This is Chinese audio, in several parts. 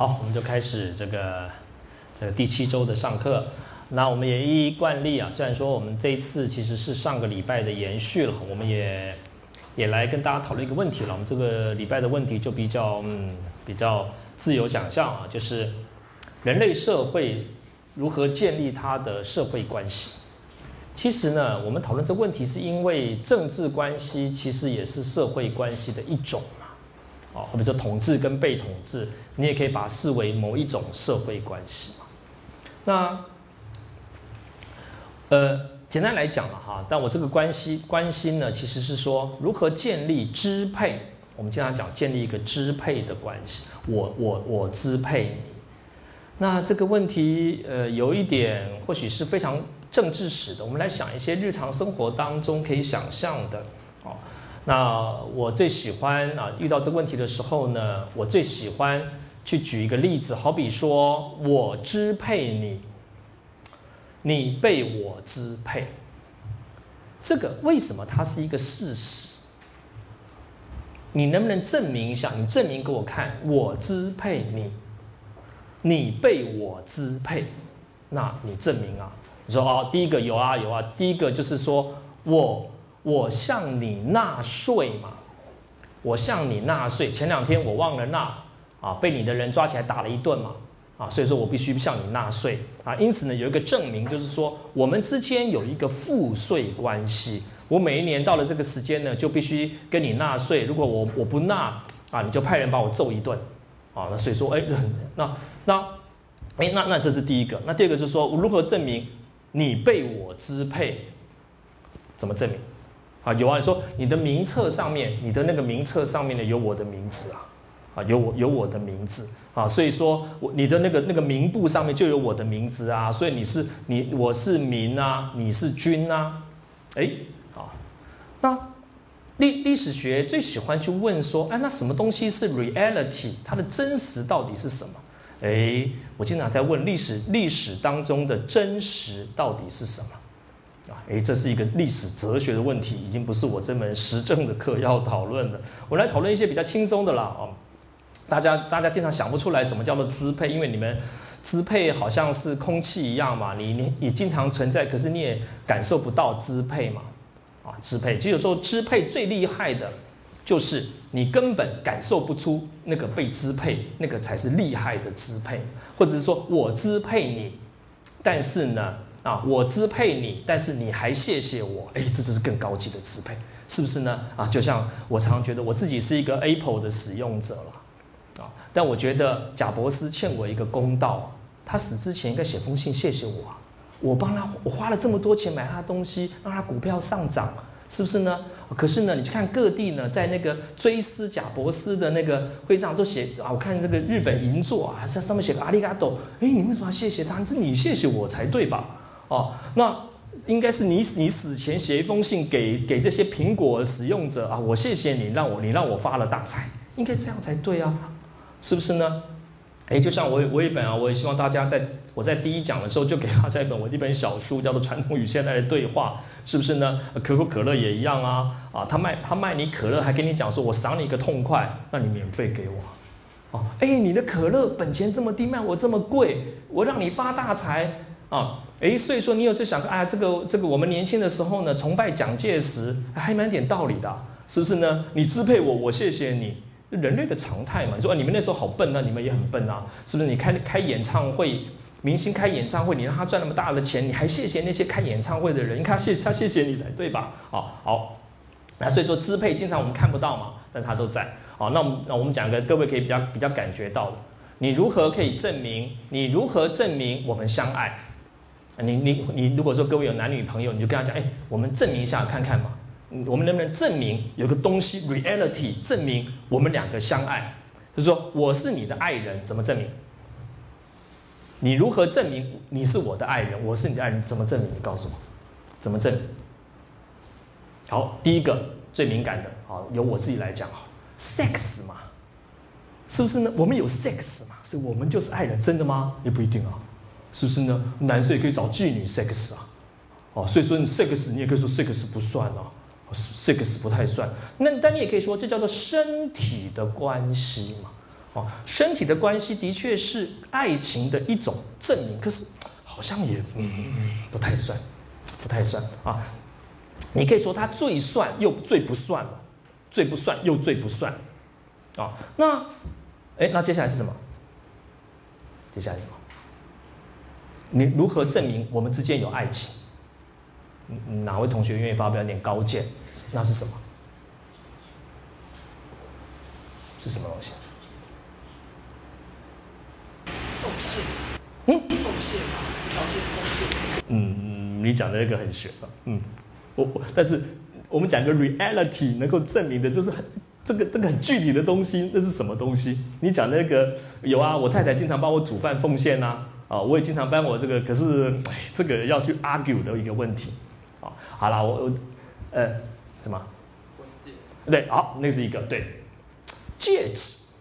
好，我们就开始这个这个第七周的上课。那我们也一一惯例啊，虽然说我们这一次其实是上个礼拜的延续了，我们也也来跟大家讨论一个问题了。我们这个礼拜的问题就比较嗯比较自由想象啊，就是人类社会如何建立它的社会关系。其实呢，我们讨论这问题是因为政治关系其实也是社会关系的一种嘛。哦，或者说统治跟被统治，你也可以把它视为某一种社会关系。那呃，简单来讲了哈，但我这个关系关心呢，其实是说如何建立支配。我们经常讲建立一个支配的关系，我我我支配你。那这个问题呃，有一点或许是非常政治史的。我们来想一些日常生活当中可以想象的。那我最喜欢啊，遇到这个问题的时候呢，我最喜欢去举一个例子，好比说我支配你。你被我支配，这个为什么它是一个事实？你能不能证明一下？你证明给我看，我支配你，你被我支配，那你证明啊？你说哦，第一个有啊有啊，第一个就是说我我向你纳税嘛，我向你纳税。前两天我忘了纳啊，被你的人抓起来打了一顿嘛。啊，所以说我必须向你纳税啊，因此呢，有一个证明，就是说我们之间有一个赋税关系。我每一年到了这个时间呢，就必须跟你纳税。如果我我不纳啊，你就派人把我揍一顿啊。那所以说，哎，这很那那哎那那这是第一个。那第二个就是说，如何证明你被我支配？怎么证明？啊，有啊，你说你的名册上面，你的那个名册上面呢有我的名字啊，啊，有我有我的名字。啊，所以说我你的那个那个名簿上面就有我的名字啊，所以你是你我是民啊，你是君啊，哎，啊，那历历史学最喜欢去问说，哎，那什么东西是 reality？它的真实到底是什么？哎，我经常在问历史历史当中的真实到底是什么？啊，哎，这是一个历史哲学的问题，已经不是我这门时政的课要讨论的，我来讨论一些比较轻松的啦，哦。大家大家经常想不出来什么叫做支配，因为你们支配好像是空气一样嘛，你你你经常存在，可是你也感受不到支配嘛，啊，支配，其实有时候支配最厉害的，就是你根本感受不出那个被支配，那个才是厉害的支配，或者是说我支配你，但是呢，啊，我支配你，但是你还谢谢我，哎，这就是更高级的支配，是不是呢？啊，就像我常常觉得我自己是一个 Apple 的使用者了。啊但我觉得贾博士欠我一个公道，他死之前应该写封信谢谢我，我帮他，我花了这么多钱买他的东西，让他股票上涨，是不是呢？可是呢，你去看各地呢，在那个追思贾博士的那个会上都写啊，我看这个日本银座啊，在上面写个阿里嘎多，哎，你为什么要谢谢他？是你谢谢我才对吧？哦，那应该是你你死前写一封信给给这些苹果使用者啊，我谢谢你，让我你让我发了大财，应该这样才对啊。是不是呢？哎，就像我我一本啊，我也希望大家在我在第一讲的时候就给大家一本我一本小书，叫做《传统与现代的对话》，是不是呢？可口可乐也一样啊，啊，他卖他卖你可乐，还跟你讲说我赏你一个痛快，那你免费给我，哦，哎，你的可乐本钱这么低，卖我这么贵，我让你发大财啊，哎，所以说你有时想，啊，这个这个我们年轻的时候呢，崇拜蒋介石还蛮点道理的，是不是呢？你支配我，我谢谢你。人类的常态嘛，你说你们那时候好笨啊，你们也很笨啊，是不是？你开开演唱会，明星开演唱会，你让他赚那么大的钱，你还谢谢那些开演唱会的人？你看谢他谢谢你才对吧？好，好，那所以说支配经常我们看不到嘛，但是他都在。好，那我们那我们讲个各位可以比较比较感觉到的，你如何可以证明？你如何证明我们相爱？你你你如果说各位有男女朋友，你就跟他讲，哎，我们证明一下看看嘛。我们能不能证明有个东西 reality 证明我们两个相爱？就是说我是你的爱人，怎么证明？你如何证明你是我的爱人？我是你的爱人，怎么证明？你告诉我，怎么证明？好，第一个最敏感的，好，由我自己来讲，sex 嘛，是不是呢？我们有 sex 嘛，是我们就是爱人，真的吗？也不一定啊，是不是呢？男生也可以找妓女 sex 啊，哦，所以说你 sex 你也可以说 sex 不算啊。，sex 不太算，那但你也可以说这叫做身体的关系嘛，哦，身体的关系的确是爱情的一种证明，可是好像也嗯不太算，不太算啊。你可以说它最算又最不算了，最不算又最不算啊。那哎，那接下来是什么？接下来是什么？你如何证明我们之间有爱情？哪位同学愿意发表一点高见？那是什么？是什么东西？奉献。嗯？奉献嘛，条件奉献。嗯，你讲的那个很玄啊。嗯，我我，但是我们讲个 reality 能够证明的，就是很这个这个很具体的东西，那是什么东西？你讲那个有啊，我太太经常帮我煮饭奉献呐。啊，我也经常搬我这个，可是哎，这个要去 argue 的一个问题。啊，好了，我我呃什么？婚戒。对，好，那是一个对戒指，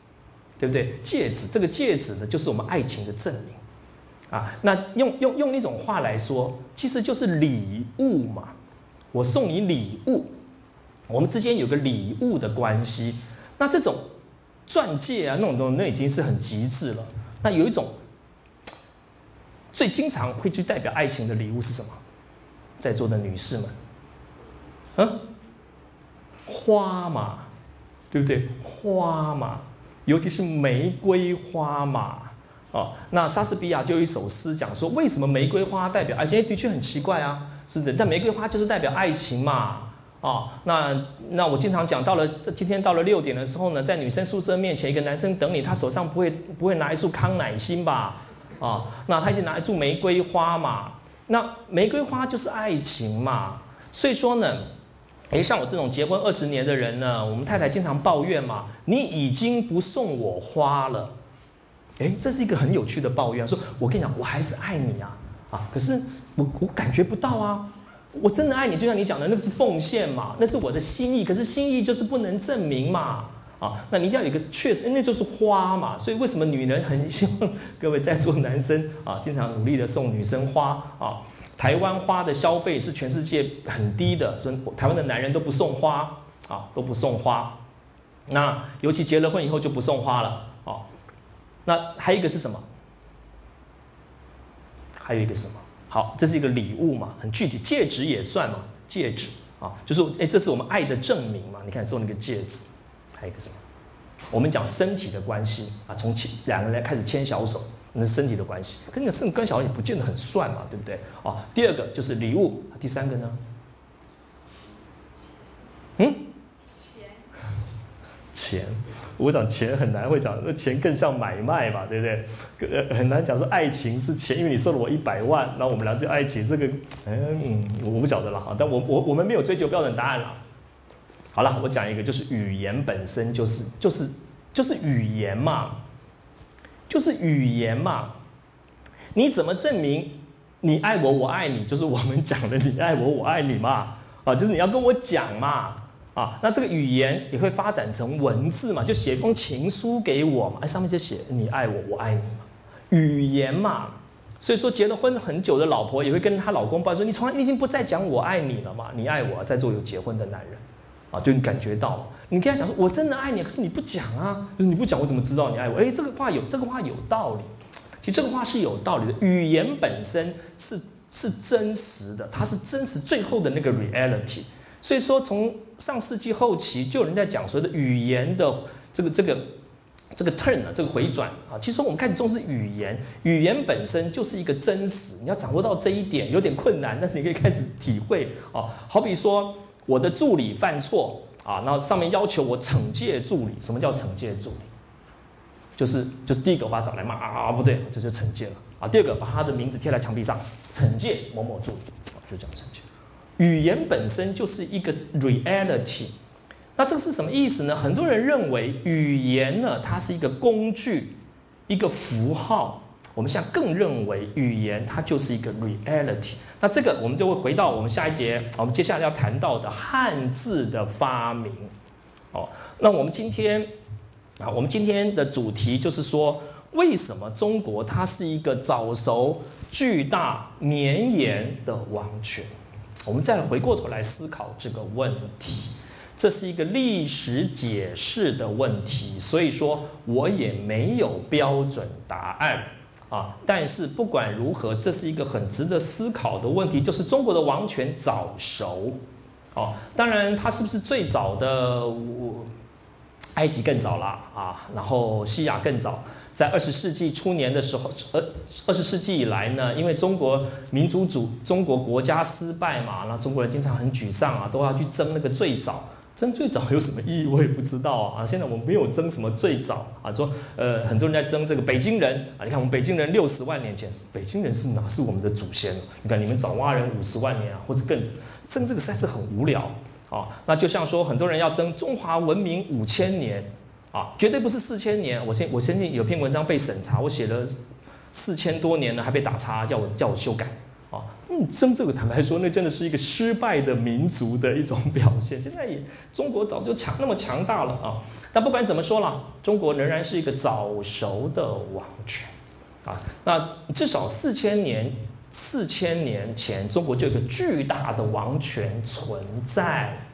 对不对？戒指这个戒指呢，就是我们爱情的证明。啊，那用用用一种话来说，其实就是礼物嘛。我送你礼物，我们之间有个礼物的关系。那这种钻戒啊，那种东西，那已经是很极致了。那有一种。最经常会去代表爱情的礼物是什么？在座的女士们，嗯，花嘛，对不对？花嘛，尤其是玫瑰花嘛，哦，那莎士比亚就有一首诗讲说，为什么玫瑰花代表爱情？的确很奇怪啊，是的，但玫瑰花就是代表爱情嘛，哦，那那我经常讲到了今天到了六点的时候呢，在女生宿舍面前，一个男生等你，他手上不会不会拿一束康乃馨吧？啊，那他已经拿一束玫瑰花嘛，那玫瑰花就是爱情嘛，所以说呢，诶，像我这种结婚二十年的人呢，我们太太经常抱怨嘛，你已经不送我花了，诶，这是一个很有趣的抱怨，说我跟你讲，我还是爱你啊，啊，可是我我感觉不到啊，我真的爱你，就像你讲的，那个是奉献嘛，那是我的心意，可是心意就是不能证明嘛。啊，那你要有一个确实，那就是花嘛。所以为什么女人很希望各位在座男生啊，经常努力的送女生花啊？台湾花的消费是全世界很低的，所以台湾的男人都不送花啊，都不送花。那尤其结了婚以后就不送花了啊。那还有一个是什么？还有一个什么？好，这是一个礼物嘛，很具体，戒指也算嘛，戒指啊，就是哎，这是我们爱的证明嘛。你看送那个戒指。还有一个什么？我们讲身体的关系啊，从牵两个人开始牵小手，那是身体的关系。可你的身跟小孩也不见得很算嘛，对不对？哦，第二个就是礼物，第三个呢？嗯？钱。钱，我讲钱很难会讲，那钱更像买卖嘛，对不对？呃，很难讲说爱情是钱，因为你收了我一百万，那我们俩这爱情这个，嗯，我不晓得了哈。但我我我们没有追求标准答案了。好了，我讲一个，就是语言本身就是就是就是语言嘛，就是语言嘛。你怎么证明你爱我，我爱你？就是我们讲的你爱我，我爱你嘛。啊，就是你要跟我讲嘛。啊，那这个语言也会发展成文字嘛，就写封情书给我嘛。哎，上面就写你爱我，我爱你嘛。语言嘛，所以说结了婚很久的老婆也会跟她老公抱怨说：“你从来你已经不再讲我爱你了嘛？你爱我，在座有结婚的男人。”啊，就你感觉到，你跟他讲说，我真的爱你，可是你不讲啊，就是你不讲，我怎么知道你爱我？哎，这个话有，这个话有道理，其实这个话是有道理的。语言本身是是真实的，它是真实最后的那个 reality。所以说，从上世纪后期就有人在讲所谓的语言的这个这个这个 turn 啊，这个回转啊。其实我们开始重视语言，语言本身就是一个真实，你要掌握到这一点有点困难，但是你可以开始体会啊。好比说。我的助理犯错啊，然后上面要求我惩戒助理。什么叫惩戒助理？就是就是第一个把他找来骂啊，不对，这就惩戒了啊。第二个把他的名字贴在墙壁上，惩戒某某助理，就叫惩戒。语言本身就是一个 reality，那这个是什么意思呢？很多人认为语言呢，它是一个工具，一个符号。我们现在更认为语言它就是一个 reality。那这个我们就会回到我们下一节，我们接下来要谈到的汉字的发明。哦，那我们今天啊，我们今天的主题就是说，为什么中国它是一个早熟、巨大、绵延的王权？我们再回过头来思考这个问题。这是一个历史解释的问题，所以说我也没有标准答案啊。但是不管如何，这是一个很值得思考的问题，就是中国的王权早熟哦。当然，它是不是最早的？我埃及更早了啊，然后西亚更早。在二十世纪初年的时候，二二十世纪以来呢，因为中国民族主中国国家失败嘛，那中国人经常很沮丧啊，都要去争那个最早，争最早有什么意义我也不知道啊。现在我们没有争什么最早啊，说呃很多人在争这个北京人啊，你看我们北京人六十万年前，北京人是哪是我们的祖先？你看你们爪哇人五十万年啊，或者更争这个实在是很无聊啊。那就像说很多人要争中华文明五千年。啊，绝对不是四千年。我先我先前有篇文章被审查，我写了四千多年了，还被打叉，叫我叫我修改。嗯，真这个坦白说，那真的是一个失败的民族的一种表现。现在也中国早就强那么强大了啊。但不管怎么说了，中国仍然是一个早熟的王权。啊，那至少四千年四千年前，中国就有个巨大的王权存在，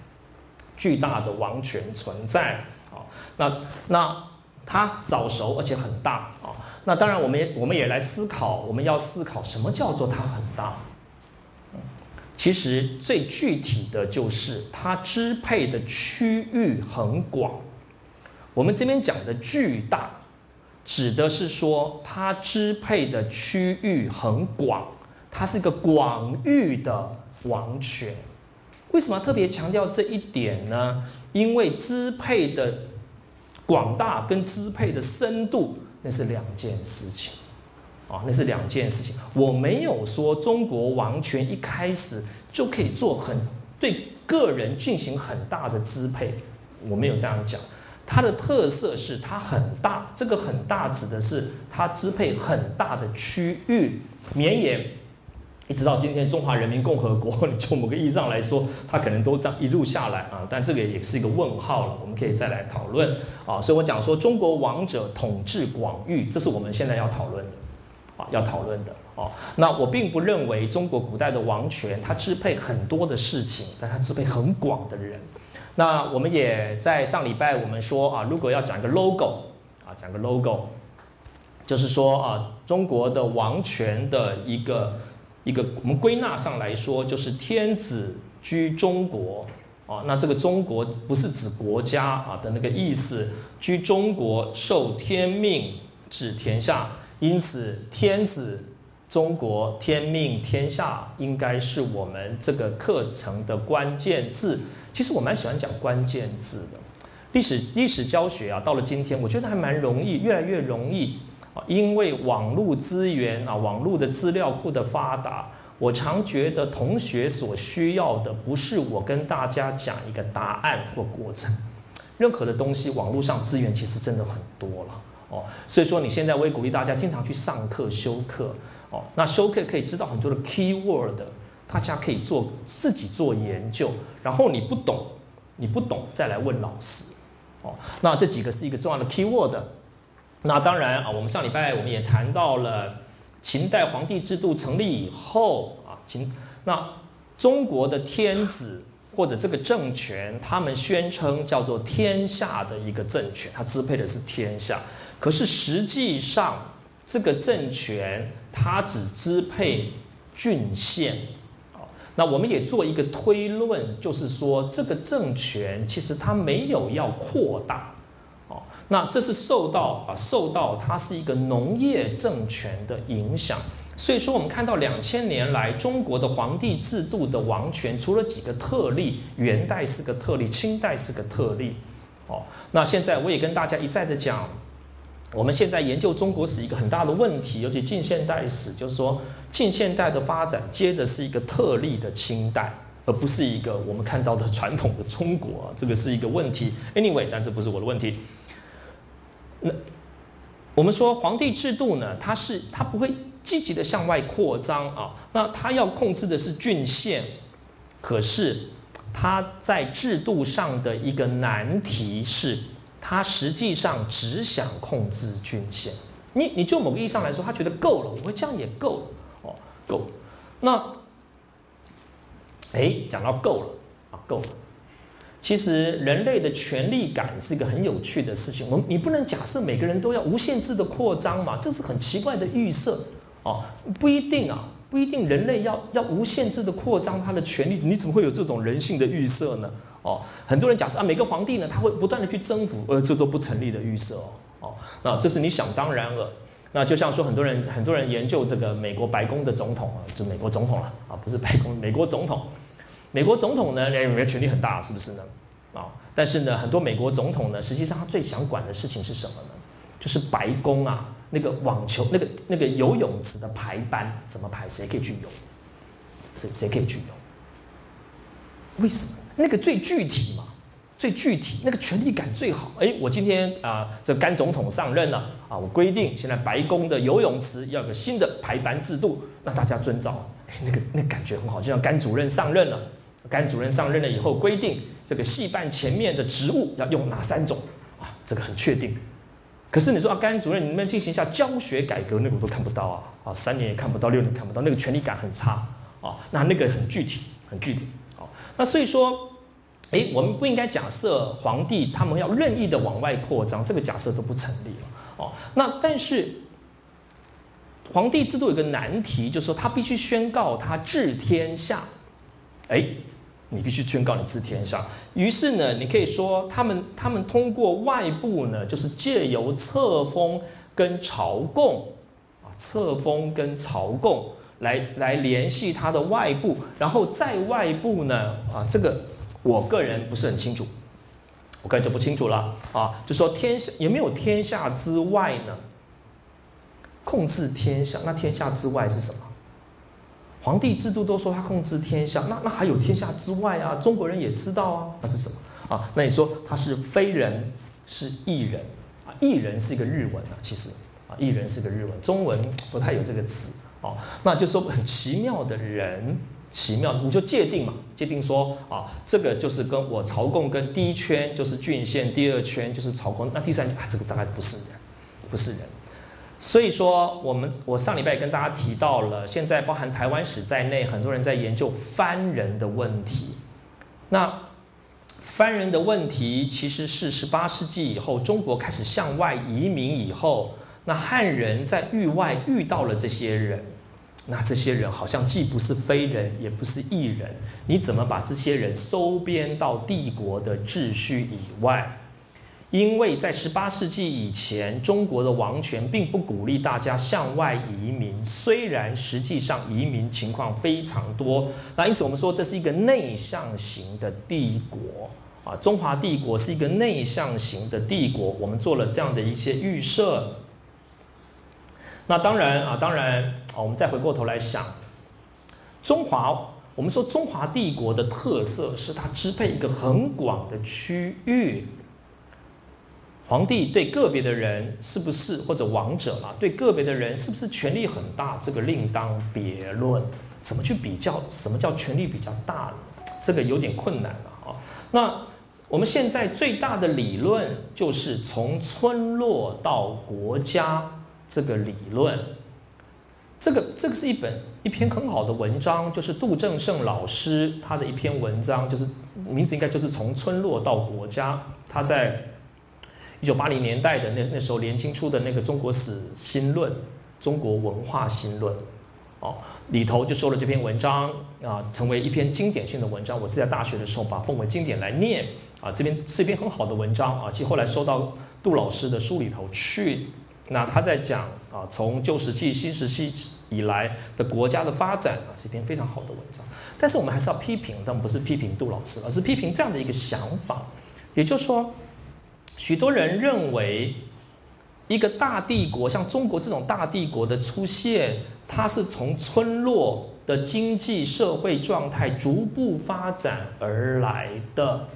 巨大的王权存在啊。那那它早熟而且很大啊，那当然我们也我们也来思考，我们要思考什么叫做它很大？其实最具体的就是它支配的区域很广。我们这边讲的巨大，指的是说它支配的区域很广，它是一个广域的王权。为什么特别强调这一点呢？因为支配的。广大跟支配的深度，那是两件事情，啊，那是两件事情。我没有说中国王权一开始就可以做很对个人进行很大的支配，我没有这样讲。它的特色是它很大，这个很大指的是它支配很大的区域，绵延。一直到今天，中华人民共和国，你从某个意义上来说，它可能都这样一路下来啊，但这个也是一个问号了，我们可以再来讨论啊。所以我讲说，中国王者统治广域，这是我们现在要讨论的啊，要讨论的哦。那我并不认为中国古代的王权它支配很多的事情，但它支配很广的人。那我们也在上礼拜我们说啊，如果要讲个 logo 啊，讲个 logo，就是说啊，中国的王权的一个。一个我们归纳上来说，就是天子居中国啊，那这个中国不是指国家啊的那个意思，居中国受天命治天下，因此天子中国天命天下应该是我们这个课程的关键字。其实我蛮喜欢讲关键字的，历史历史教学啊，到了今天我觉得还蛮容易，越来越容易啊。因为网络资源啊，网络的资料库的发达，我常觉得同学所需要的不是我跟大家讲一个答案或过程，任何的东西网络上资源其实真的很多了哦。所以说你现在我也鼓励大家经常去上课修课哦。那修课可以知道很多的 key word，大家可以做自己做研究，然后你不懂，你不懂再来问老师哦。那这几个是一个重要的 key word。那当然啊，我们上礼拜我们也谈到了秦代皇帝制度成立以后啊，秦那中国的天子或者这个政权，他们宣称叫做天下的一个政权，它支配的是天下。可是实际上，这个政权它只支配郡县啊。那我们也做一个推论，就是说这个政权其实它没有要扩大。那这是受到啊，受到它是一个农业政权的影响，所以说我们看到两千年来中国的皇帝制度的王权，除了几个特例，元代是个特例，清代是个特例，哦，那现在我也跟大家一再的讲，我们现在研究中国史一个很大的问题，尤其近现代史，就是说近现代的发展接着是一个特例的清代，而不是一个我们看到的传统的中国，这个是一个问题。Anyway，但这不是我的问题。那我们说皇帝制度呢，它是它不会积极的向外扩张啊，那它要控制的是郡县，可是它在制度上的一个难题是，他实际上只想控制均线。你你就某个意义上来说，他觉得够了，我会这样也够了哦，够了。那哎，讲到够了啊，够了。其实人类的权力感是一个很有趣的事情。我们你不能假设每个人都要无限制的扩张嘛，这是很奇怪的预设哦，不一定啊，不一定人类要要无限制的扩张他的权力，你怎么会有这种人性的预设呢？哦，很多人假设啊，每个皇帝呢他会不断的去征服，呃，这都不成立的预设哦。哦，那这是你想当然了。那就像说很多人很多人研究这个美国白宫的总统啊，就美国总统了啊，不是白宫，美国总统。美国总统呢，人权力很大，是不是呢？啊，但是呢，很多美国总统呢，实际上他最想管的事情是什么呢？就是白宫啊，那个网球、那个那个游泳池的排班怎么排，谁可以去游？谁谁可以去游？为什么？那个最具体嘛，最具体，那个权力感最好。哎，我今天啊，这甘总统上任了啊，我规定现在白宫的游泳池要有个新的排班制度，那大家遵照。哎，那个那感觉很好，就像甘主任上任了。甘主任上任了以后，规定这个戏办前面的职务要用哪三种啊？这个很确定。可是你说啊，甘主任，你能不能进行一下教学改革？那个我都看不到啊！啊，三年也看不到，六年看不到，那个权力感很差啊。那那个很具体，很具体。那所以说，哎，我们不应该假设皇帝他们要任意的往外扩张，这个假设都不成立了。哦，那但是皇帝制度有个难题，就是说他必须宣告他治天下。哎，你必须宣告你治天下。于是呢，你可以说他们他们通过外部呢，就是借由册封跟朝贡啊，册封跟朝贡来来联系他的外部，然后在外部呢啊，这个我个人不是很清楚，我个人就不清楚了啊。就说天下有没有天下之外呢？控制天下，那天下之外是什么？皇帝制度都说他控制天下，那那还有天下之外啊？中国人也知道啊，那是什么啊？那你说他是非人是异人啊？异人是一个日文啊，其实啊，异人是个日文，中文不太有这个词哦。那就说很奇妙的人，奇妙你就界定嘛，界定说啊，这个就是跟我朝贡跟第一圈就是郡县，第二圈就是朝贡，那第三啊，这个大概不是人，不是人。所以说，我们我上礼拜也跟大家提到了，现在包含台湾史在内，很多人在研究番人的问题。那番人的问题，其实是十八世纪以后，中国开始向外移民以后，那汉人在域外遇到了这些人，那这些人好像既不是非人，也不是异人，你怎么把这些人收编到帝国的秩序以外？因为在十八世纪以前，中国的王权并不鼓励大家向外移民，虽然实际上移民情况非常多。那因此我们说这是一个内向型的帝国啊，中华帝国是一个内向型的帝国。我们做了这样的一些预设。那当然啊，当然，我们再回过头来想，中华，我们说中华帝国的特色是它支配一个很广的区域。皇帝对个别的人是不是或者王者嘛？对个别的人是不是权力很大？这个另当别论。怎么去比较？什么叫权力比较大呢？这个有点困难了啊。那我们现在最大的理论就是从村落到国家这个理论。这个这个是一本一篇很好的文章，就是杜正胜老师他的一篇文章，就是名字应该就是从村落到国家。他在。一九八零年代的那那时候，年轻出的那个《中国史新论》《中国文化新论》，哦，里头就说了这篇文章啊，成为一篇经典性的文章。我是在大学的时候把奉为经典来念啊，这边是一篇很好的文章啊。其实后来收到杜老师的书里头去，那他在讲啊，从旧石器、新石器以来的国家的发展啊，是一篇非常好的文章。但是我们还是要批评，但不是批评杜老师，而是批评这样的一个想法，也就是说。许多人认为，一个大帝国像中国这种大帝国的出现，它是从村落的经济社会状态逐步发展而来的，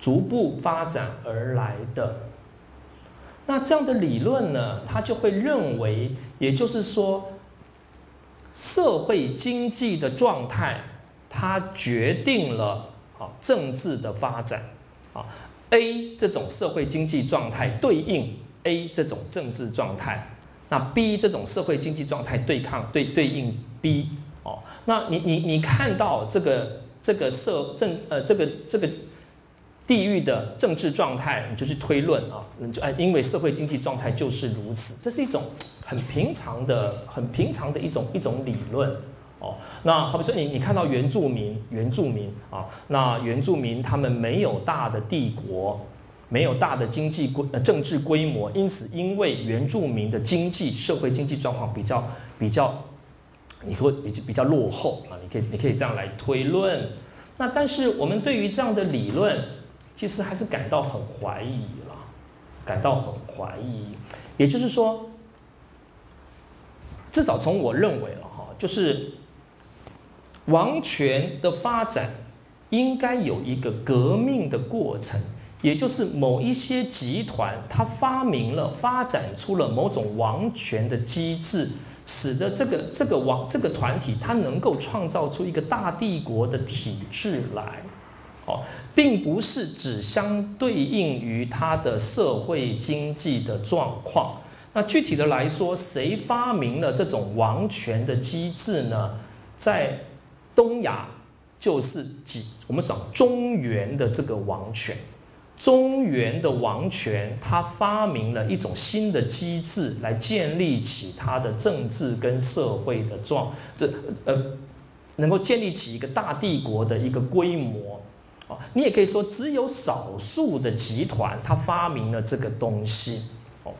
逐步发展而来的。那这样的理论呢，他就会认为，也就是说，社会经济的状态，它决定了啊政治的发展啊。A 这种社会经济状态对应 A 这种政治状态，那 B 这种社会经济状态对抗对对应 B 哦，那你你你看到这个这个社政呃这个这个地域的政治状态，你就去推论啊，你就哎，因为社会经济状态就是如此，这是一种很平常的、很平常的一种一种理论哦。那好比说你你看到原住民，原住民啊，那原住民他们没有大的帝国，没有大的经济规呃政治规模，因此因为原住民的经济社会经济状况比较比较，你会比比较落后啊，你可以你可以这样来推论。那但是我们对于这样的理论。其实还是感到很怀疑了，感到很怀疑。也就是说，至少从我认为了哈，就是王权的发展应该有一个革命的过程，也就是某一些集团它发明了、发展出了某种王权的机制，使得这个这个王这个团体它能够创造出一个大帝国的体制来。哦，并不是只相对应于它的社会经济的状况。那具体的来说，谁发明了这种王权的机制呢？在东亚，就是几我们讲中原的这个王权。中原的王权，他发明了一种新的机制，来建立起它的政治跟社会的状，这呃，能够建立起一个大帝国的一个规模。你也可以说，只有少数的集团，它发明了这个东西，哦，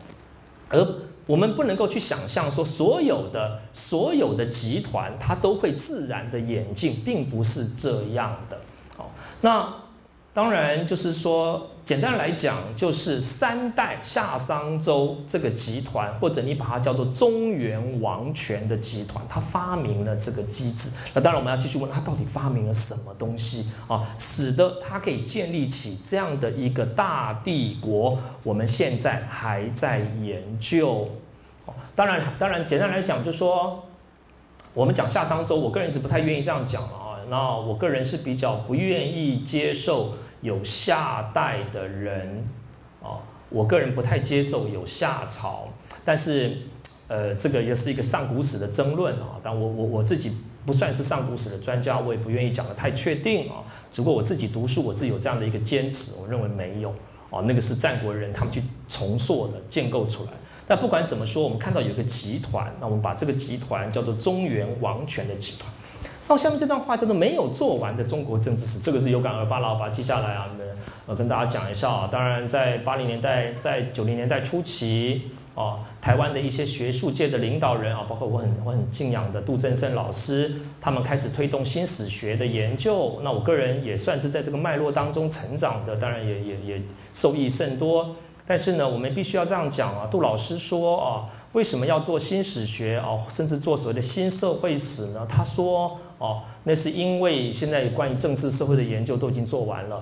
而我们不能够去想象说，所有的所有的集团，它都会自然的演进，并不是这样的，哦，那。当然，就是说，简单来讲，就是三代夏商周这个集团，或者你把它叫做中原王权的集团，它发明了这个机制。那当然，我们要继续问，它到底发明了什么东西啊，使得它可以建立起这样的一个大帝国？我们现在还在研究。当然，当然，简单来讲，就是说，我们讲夏商周，我个人是不太愿意这样讲了啊。那我个人是比较不愿意接受有夏代的人，哦，我个人不太接受有夏朝，但是，呃，这个也是一个上古史的争论啊。但我我我自己不算是上古史的专家，我也不愿意讲的太确定啊。只不过我自己读书，我自己有这样的一个坚持，我认为没有哦，那个是战国人他们去重塑的、建构出来。但不管怎么说，我们看到有个集团，那我们把这个集团叫做中原王权的集团。那下面这段话叫做“没有做完的中国政治史”，这个是有感而发了，把它记下来啊。呃，跟大家讲一下啊。当然，在八零年代，在九零年代初期啊，台湾的一些学术界的领导人啊，包括我很我很敬仰的杜振胜老师，他们开始推动新史学的研究。那我个人也算是在这个脉络当中成长的，当然也也也受益甚多。但是呢，我们必须要这样讲啊。杜老师说啊，为什么要做新史学啊，甚至做所谓的新社会史呢？他说。哦，那是因为现在关于政治社会的研究都已经做完了，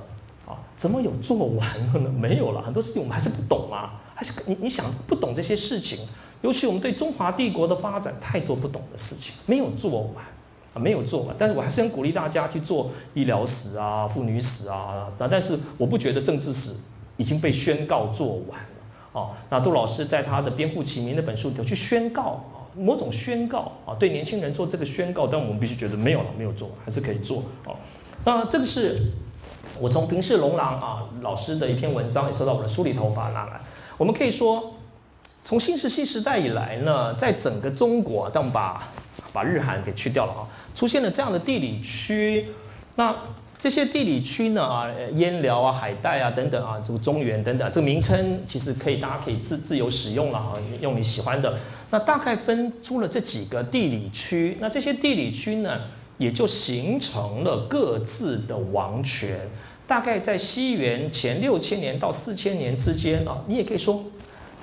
啊，怎么有做完了呢？没有了，很多事情我们还是不懂啊，还是你你想不懂这些事情，尤其我们对中华帝国的发展太多不懂的事情，没有做完啊，没有做完。但是我还是很鼓励大家去做医疗史啊、妇女史啊，啊，但是我不觉得政治史已经被宣告做完。哦，那杜老师在他的《编户起名》那本书里头去宣告。某种宣告啊，对年轻人做这个宣告，但我们必须觉得没有了，没有做，还是可以做哦。那这个是我从平视龙郎啊老师的一篇文章，也收到我的书里头把它拿来。我们可以说，从新石器时代以来呢，在整个中国，但我们把把日韩给去掉了啊，出现了这样的地理区。那这些地理区呢啊，燕辽啊、海带啊等等啊，这个中原等等，这个名称其实可以，大家可以自自由使用了啊，用你喜欢的。那大概分出了这几个地理区，那这些地理区呢，也就形成了各自的王权。大概在西元前六千年到四千年之间啊，你也可以说，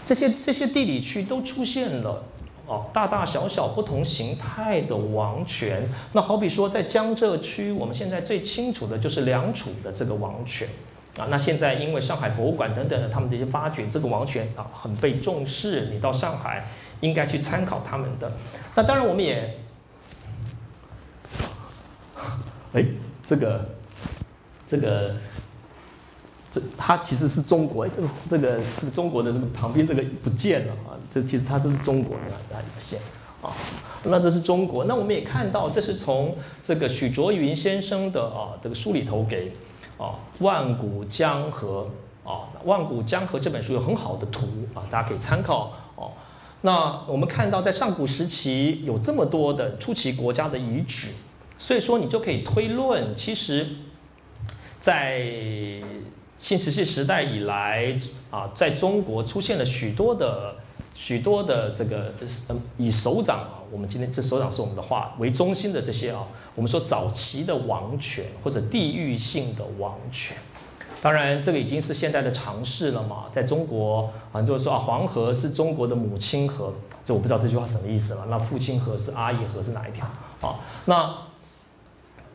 这些这些地理区都出现了哦，大大小小不同形态的王权。那好比说在江浙区，我们现在最清楚的就是梁楚的这个王权啊。那现在因为上海博物馆等等的他们的一些发掘，这个王权啊很被重视。你到上海。应该去参考他们的。那当然，我们也，哎，这个，这个，它其实是中国。这个这个这个中国的这个旁边这个不见了啊。这其实它这是中国的那一个线啊。那这是中国。那我们也看到，这是从这个许卓云先生的啊这个书里头给啊，《万古江河》啊，《万古江河》这本书有很好的图啊，大家可以参考哦。那我们看到在上古时期有这么多的初期国家的遗址，所以说你就可以推论，其实，在新石器时代以来啊，在中国出现了许多的。许多的这个以首长啊，我们今天这首长是我们的话为中心的这些啊，我们说早期的王权或者地域性的王权，当然这个已经是现代的常识了嘛。在中国很多人说啊，黄河是中国的母亲河，这我不知道这句话什么意思了。那父亲河是阿姨河是哪一条啊？那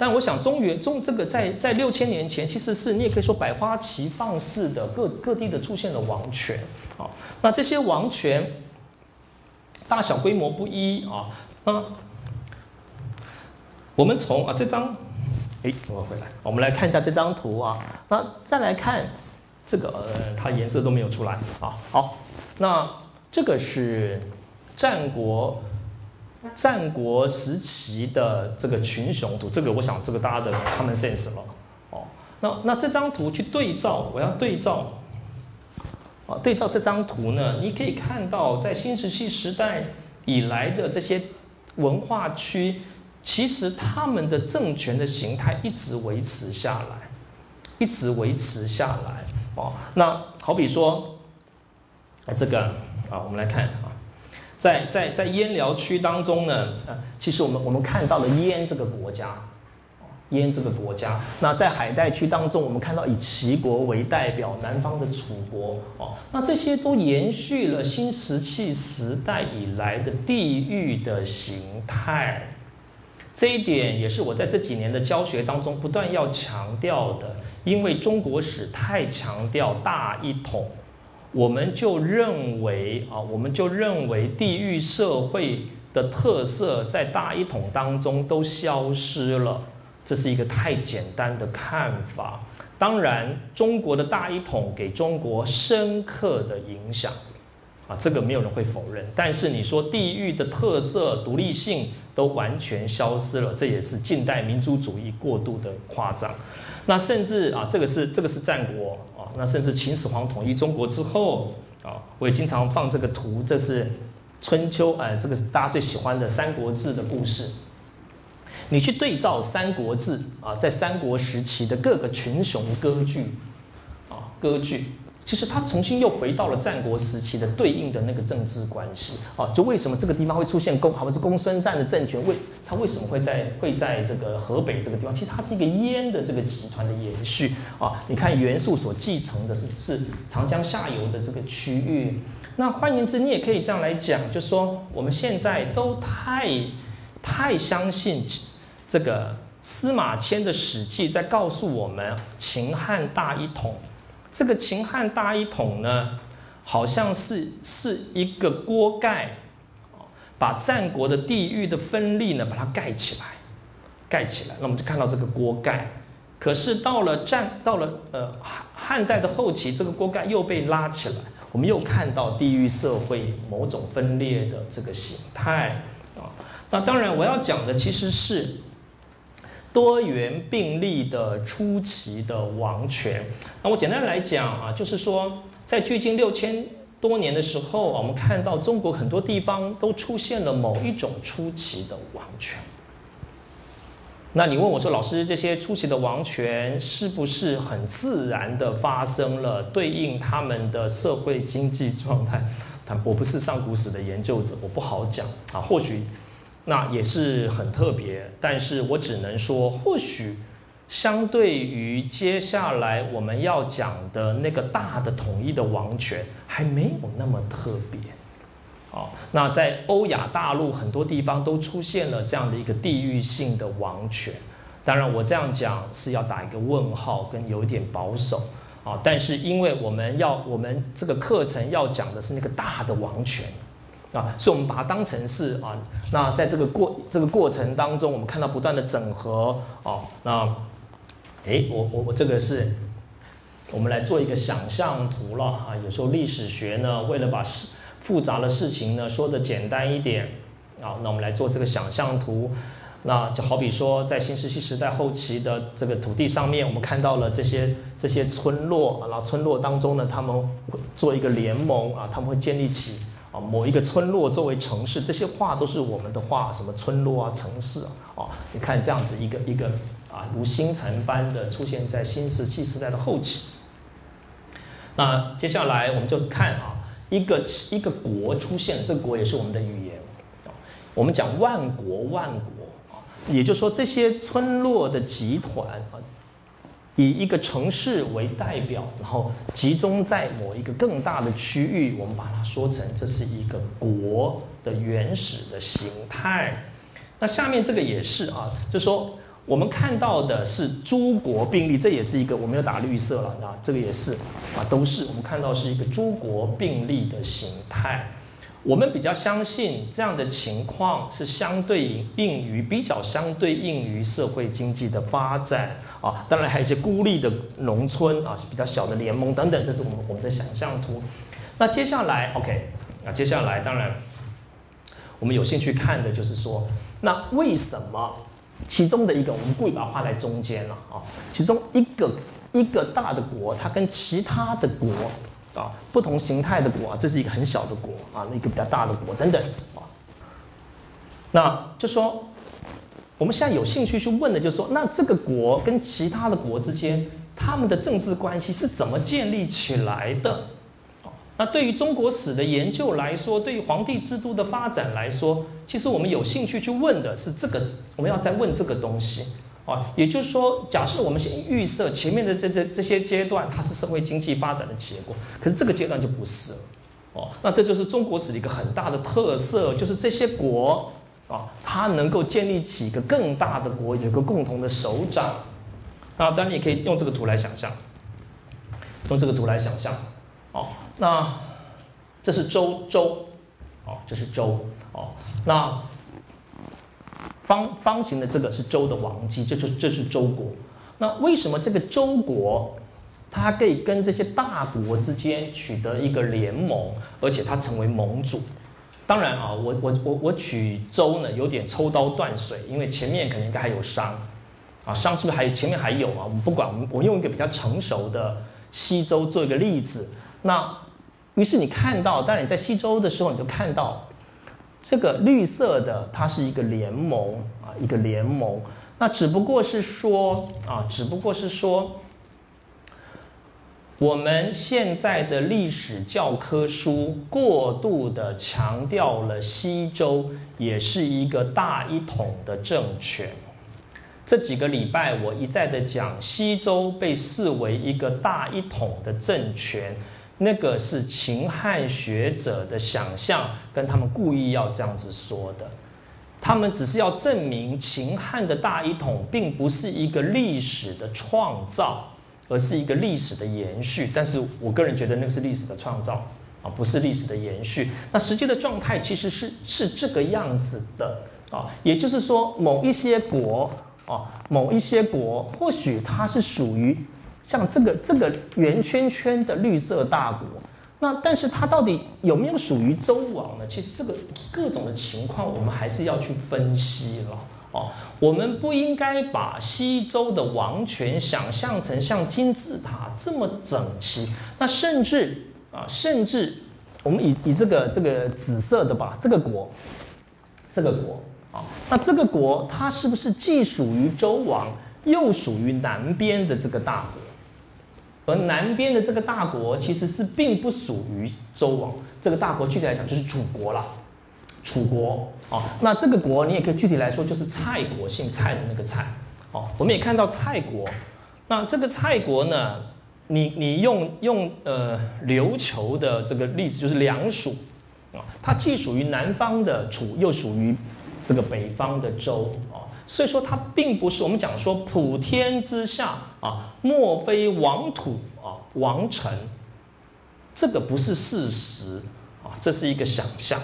但我想中原中这个在在六千年前其实是你也可以说百花齐放式的各各地的出现了王权。啊，那这些王权大小规模不一啊。那我们从啊这张，哎，我回来，我们来看一下这张图啊。那再来看这个，呃，它颜色都没有出来啊。好，那这个是战国战国时期的这个群雄图，这个我想这个大家的 common sense 了。哦，那那这张图去对照，我要对照。啊，对照这张图呢，你可以看到，在新石器时代以来的这些文化区，其实他们的政权的形态一直维持下来，一直维持下来。哦，那好比说，这个啊，我们来看，在在在燕辽区当中呢，呃，其实我们我们看到了燕这个国家。燕这个国家，那在海带区当中，我们看到以齐国为代表，南方的楚国哦，那这些都延续了新石器时代以来的地域的形态。这一点也是我在这几年的教学当中不断要强调的，因为中国史太强调大一统，我们就认为啊，我们就认为地域社会的特色在大一统当中都消失了。这是一个太简单的看法。当然，中国的大一统给中国深刻的影响，啊，这个没有人会否认。但是你说地域的特色、独立性都完全消失了，这也是近代民族主义过度的夸张。那甚至啊，这个是这个是战国啊，那甚至秦始皇统一中国之后啊，我也经常放这个图，这是春秋，哎，这个是大家最喜欢的《三国志》的故事。你去对照《三国志》啊，在三国时期的各个群雄割据，啊，割据，其实它重新又回到了战国时期的对应的那个政治关系啊。就为什么这个地方会出现公，好像是公孙瓒的政权？为他为什么会在会在这个河北这个地方？其实它是一个燕的这个集团的延续啊。你看袁术所继承的是是长江下游的这个区域。那换言之，你也可以这样来讲，就是说我们现在都太太相信。这个司马迁的《史记》在告诉我们，秦汉大一统。这个秦汉大一统呢，好像是是一个锅盖，把战国的地域的分立呢，把它盖起来，盖起来。那我们就看到这个锅盖。可是到了战，到了呃汉汉代的后期，这个锅盖又被拉起来，我们又看到地域社会某种分裂的这个形态啊。那当然，我要讲的其实是。多元并立的初期的王权，那我简单来讲啊，就是说，在距今六千多年的时候，我们看到中国很多地方都出现了某一种初期的王权。那你问我说，老师，这些初期的王权是不是很自然的发生了，对应他们的社会经济状态？但我不是上古史的研究者，我不好讲啊，或许。那也是很特别，但是我只能说，或许相对于接下来我们要讲的那个大的统一的王权，还没有那么特别。哦，那在欧亚大陆很多地方都出现了这样的一个地域性的王权。当然，我这样讲是要打一个问号，跟有一点保守啊。但是，因为我们要我们这个课程要讲的是那个大的王权。啊，所以我们把它当成是啊，那在这个过这个过程当中，我们看到不断的整合哦，那，哎，我我我这个是，我们来做一个想象图了啊。有时候历史学呢，为了把事复杂的事情呢说的简单一点啊，那我们来做这个想象图。那就好比说，在新石器时代后期的这个土地上面，我们看到了这些这些村落啊，然后村落当中呢，他们会做一个联盟啊，他们会建立起啊某一个村落作为城市，这些话都是我们的话，什么村落啊、城市啊，啊，你看这样子一个一个啊，如星辰般的出现在新石器时代的后期。那接下来我们就看啊，一个一个国出现，这国也是我们的语言，我们讲万国万国啊。也就是说，这些村落的集团啊，以一个城市为代表，然后集中在某一个更大的区域，我们把它说成这是一个国的原始的形态。那下面这个也是啊，就说我们看到的是诸国并立，这也是一个我没有打绿色了啊，这个也是啊，都是我们看到是一个诸国并立的形态。我们比较相信这样的情况是相对应于比较相对应于社会经济的发展啊，当然还有一些孤立的农村啊，比较小的联盟等等，这是我们我们的想象图。那接下来，OK，那接下来当然我们有兴趣看的就是说，那为什么其中的一个我们故意把它画在中间了啊？其中一个一个大的国，它跟其他的国。啊，不同形态的国啊，这是一个很小的国啊，一个比较大的国等等啊。那就说，我们现在有兴趣去问的，就是说，那这个国跟其他的国之间，他们的政治关系是怎么建立起来的？那对于中国史的研究来说，对于皇帝制度的发展来说，其实我们有兴趣去问的是这个，我们要再问这个东西。啊，也就是说，假设我们先预设前面的这这这些阶段，它是社会经济发展的结果，可是这个阶段就不是了。哦，那这就是中国史的一个很大的特色，就是这些国啊，它能够建立起一个更大的国，有个共同的首长。那当然也可以用这个图来想象，用这个图来想象。哦，那这是周周，哦，这是周，哦，那。方方形的这个是周的王姬，这就这是周国。那为什么这个周国，它可以跟这些大国之间取得一个联盟，而且它成为盟主？当然啊，我我我我取周呢有点抽刀断水，因为前面可能应该还有商，啊商是不是还前面还有啊？我们不管，我们我用一个比较成熟的西周做一个例子。那于是你看到，当然你在西周的时候，你就看到。这个绿色的，它是一个联盟啊，一个联盟。那只不过是说啊，只不过是说，我们现在的历史教科书过度的强调了西周也是一个大一统的政权。这几个礼拜我一再的讲，西周被视为一个大一统的政权。那个是秦汉学者的想象，跟他们故意要这样子说的。他们只是要证明秦汉的大一统并不是一个历史的创造，而是一个历史的延续。但是我个人觉得那个是历史的创造啊，不是历史的延续。那实际的状态其实是是这个样子的啊，也就是说，某一些国啊，某一些国，或许它是属于。像这个这个圆圈圈的绿色大国，那但是它到底有没有属于周王呢？其实这个各种的情况，我们还是要去分析了哦。我们不应该把西周的王权想象成像金字塔这么整齐。那甚至啊，甚至我们以以这个这个紫色的吧，这个国，这个国啊，那这个国它是不是既属于周王，又属于南边的这个大国？而南边的这个大国其实是并不属于周王，这个大国具体来讲就是楚国了，楚国啊，那这个国你也可以具体来说就是蔡国，姓蔡的那个蔡，哦，我们也看到蔡国，那这个蔡国呢，你你用用呃琉球的这个例子就是梁属啊，它既属于南方的楚，又属于这个北方的周啊。所以说，它并不是我们讲说普天之下啊，莫非王土啊，王臣，这个不是事实啊，这是一个想象，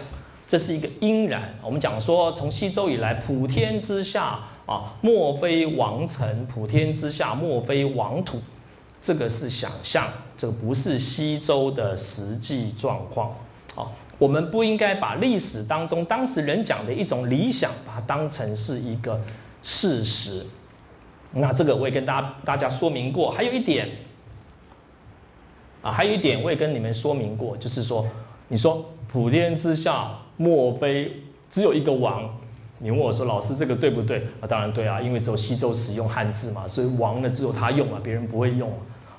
这是一个因然。我们讲说，从西周以来，普天之下啊，莫非王臣，普天之下莫非王土，这个是想象，这个不是西周的实际状况。好，我们不应该把历史当中当时人讲的一种理想，把它当成是一个事实。那这个我也跟大家大家说明过。还有一点，啊，还有一点我也跟你们说明过，就是说，你说普天之下莫非只有一个王？你问我说，老师这个对不对？啊，当然对啊，因为只有西周使用汉字嘛，所以王呢只有他用啊，别人不会用。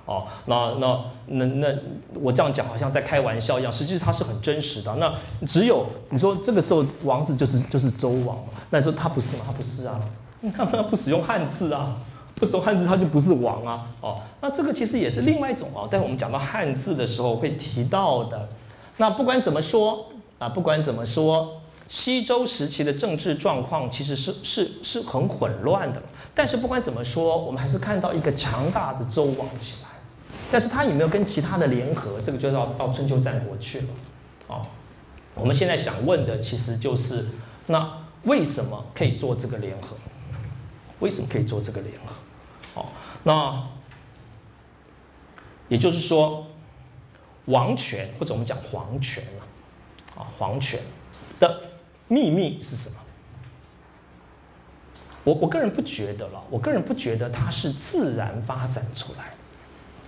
哦，那那那那我这样讲好像在开玩笑一样，实际它是很真实的。那只有你说这个时候王是就是就是周王？那你说他不是吗？他不是啊，他们不使用汉字啊，不使用汉字他就不是王啊。哦，那这个其实也是另外一种哦。但我们讲到汉字的时候会提到的。那不管怎么说啊，不管怎么说，西周时期的政治状况其实是是是很混乱的。但是不管怎么说，我们还是看到一个强大的周王起来。但是他有没有跟其他的联合？这个就要到春秋战国去了。哦，我们现在想问的其实就是，那为什么可以做这个联合？为什么可以做这个联合？哦，那也就是说，王权或者我们讲皇权啊，啊，皇权的秘密是什么？我我个人不觉得了，我个人不觉得它是自然发展出来。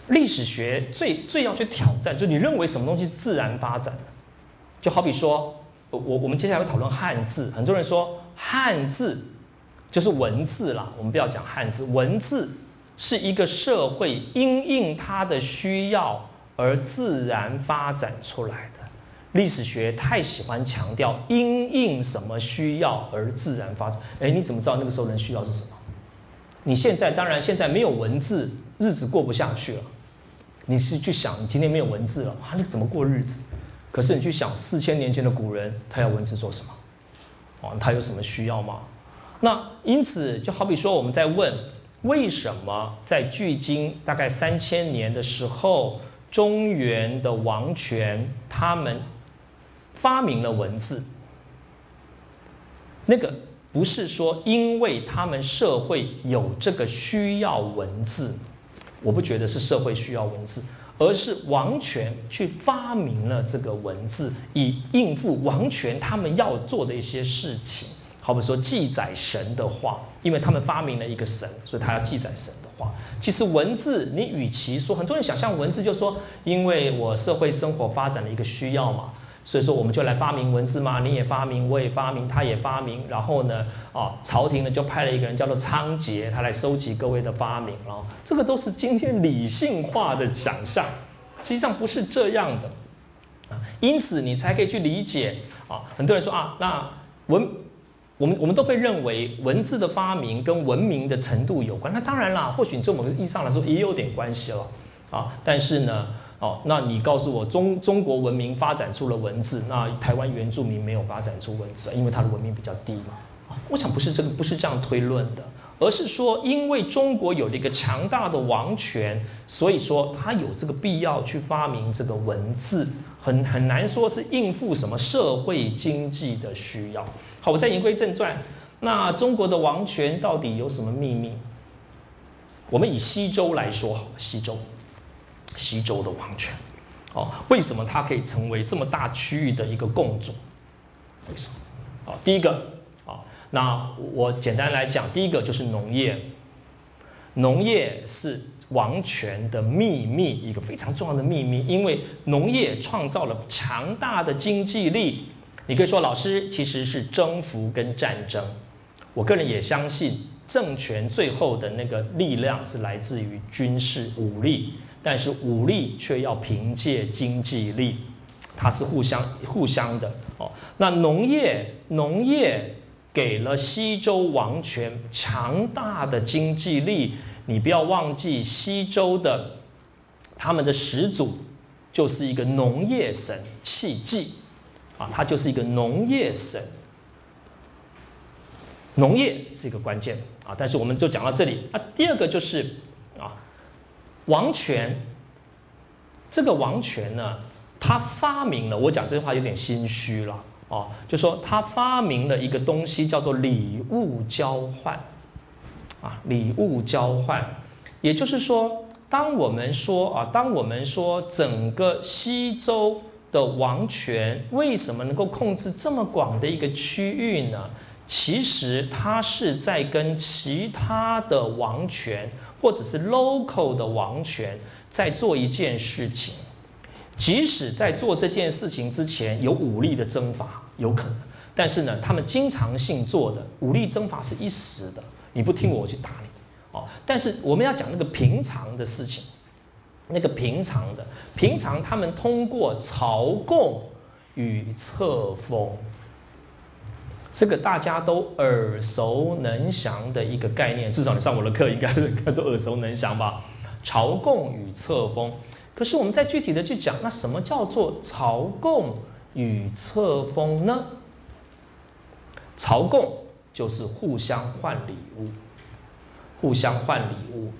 历史学最最要去挑战，就你认为什么东西是自然发展的？就好比说，我我们接下来会讨论汉字。很多人说汉字就是文字啦，我们不要讲汉字，文字是一个社会因应它的需要而自然发展出来的。历史学太喜欢强调因应什么需要而自然发展。哎，你怎么知道那个时候人需要是什么？你现在当然现在没有文字。日子过不下去了，你是去想你今天没有文字了，啊，那怎么过日子？可是你去想四千年前的古人，他要文字做什么？哦，他有什么需要吗？那因此就好比说，我们在问为什么在距今大概三千年的时候，中原的王权他们发明了文字？那个不是说因为他们社会有这个需要文字。我不觉得是社会需要文字，而是王权去发明了这个文字，以应付王权他们要做的一些事情。好比说记载神的话，因为他们发明了一个神，所以他要记载神的话。其实文字，你与其说很多人想象文字，就说因为我社会生活发展的一个需要嘛。所以说，我们就来发明文字嘛，你也发明，我也发明，他也发明，然后呢，啊，朝廷呢就派了一个人叫做仓颉，他来收集各位的发明哦。这个都是今天理性化的想象，实际上不是这样的啊。因此，你才可以去理解啊。很多人说啊，那文，我们我们都会认为文字的发明跟文明的程度有关。那当然啦，或许你从某个意义上来说也有点关系了啊。但是呢。哦，那你告诉我，中中国文明发展出了文字，那台湾原住民没有发展出文字，因为它的文明比较低嘛？我想不是这个，不是这样推论的，而是说，因为中国有了一个强大的王权，所以说它有这个必要去发明这个文字，很很难说是应付什么社会经济的需要。好，我再言归正传，那中国的王权到底有什么秘密？我们以西周来说，好，西周。西周的王权，哦，为什么它可以成为这么大区域的一个共主？为什么？哦，第一个，哦，那我简单来讲，第一个就是农业，农业是王权的秘密，一个非常重要的秘密，因为农业创造了强大的经济力。你可以说，老师其实是征服跟战争。我个人也相信，政权最后的那个力量是来自于军事武力。但是武力却要凭借经济力，它是互相互相的哦。那农业农业给了西周王权强大的经济力，你不要忘记西周的他们的始祖就是一个农业神契迹啊，他就是一个农业省，农业是一个关键啊。但是我们就讲到这里啊，第二个就是啊。王权，这个王权呢，他发明了，我讲这句话有点心虚了哦，就说他发明了一个东西叫做礼物交换，啊，礼物交换，也就是说，当我们说啊，当我们说整个西周的王权为什么能够控制这么广的一个区域呢？其实它是在跟其他的王权或者是 local 的王权在做一件事情。即使在做这件事情之前有武力的征伐，有可能，但是呢，他们经常性做的武力征伐是一时的，你不听我，我去打你。哦，但是我们要讲那个平常的事情，那个平常的，平常他们通过朝贡与册封。这个大家都耳熟能详的一个概念，至少你上我的课应该 都耳熟能详吧？朝贡与册封。可是我们再具体的去讲，那什么叫做朝贡与册封呢？朝贡就是互相换礼物，互相换礼物。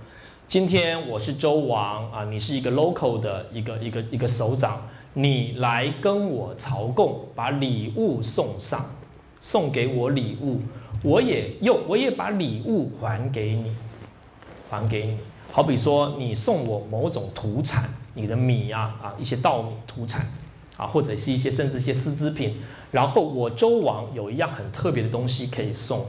今天我是周王啊，你是一个 local 的一个一个一个首长，你来跟我朝贡，把礼物送上。送给我礼物，我也又我也把礼物还给你，还给你。好比说，你送我某种土产，你的米呀啊，一些稻米土产啊，或者是一些甚至一些丝织品。然后我周王有一样很特别的东西可以送，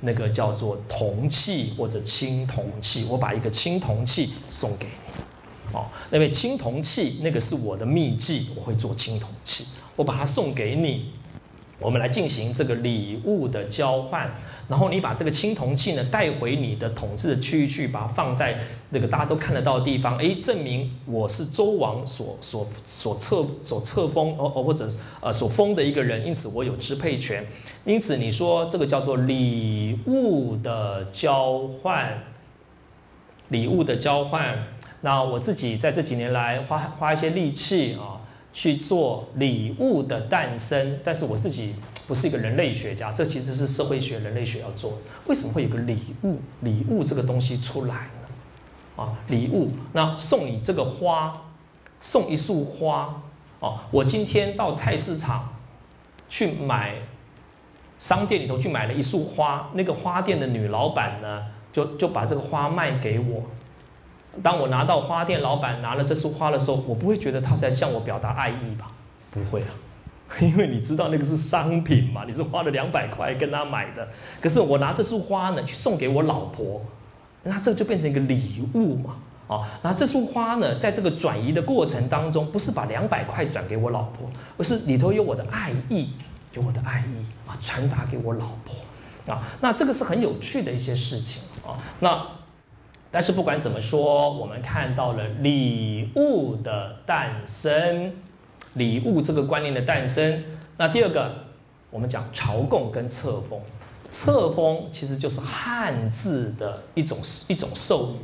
那个叫做铜器或者青铜器。我把一个青铜器送给你，哦，那位青铜器那个是我的秘技，我会做青铜器，我把它送给你。我们来进行这个礼物的交换，然后你把这个青铜器呢带回你的统治的区域去，把它放在那个大家都看得到的地方，诶，证明我是周王所所所册所册封哦哦或者呃所封的一个人，因此我有支配权。因此你说这个叫做礼物的交换，礼物的交换。那我自己在这几年来花花一些力气啊。去做礼物的诞生，但是我自己不是一个人类学家，这其实是社会学、人类学要做。为什么会有个礼物？礼物这个东西出来呢？啊，礼物，那送你这个花，送一束花，哦，我今天到菜市场去买，商店里头去买了一束花，那个花店的女老板呢，就就把这个花卖给我。当我拿到花店老板拿了这束花的时候，我不会觉得他是在向我表达爱意吧？不会啊，因为你知道那个是商品嘛，你是花了两百块跟他买的。可是我拿这束花呢去送给我老婆，那这就变成一个礼物嘛。啊，那这束花呢，在这个转移的过程当中，不是把两百块转给我老婆，而是里头有我的爱意，有我的爱意啊，传达给我老婆啊。那这个是很有趣的一些事情啊。那。但是不管怎么说，我们看到了礼物的诞生，礼物这个观念的诞生。那第二个，我们讲朝贡跟册封，册封其实就是汉字的一种一种授予，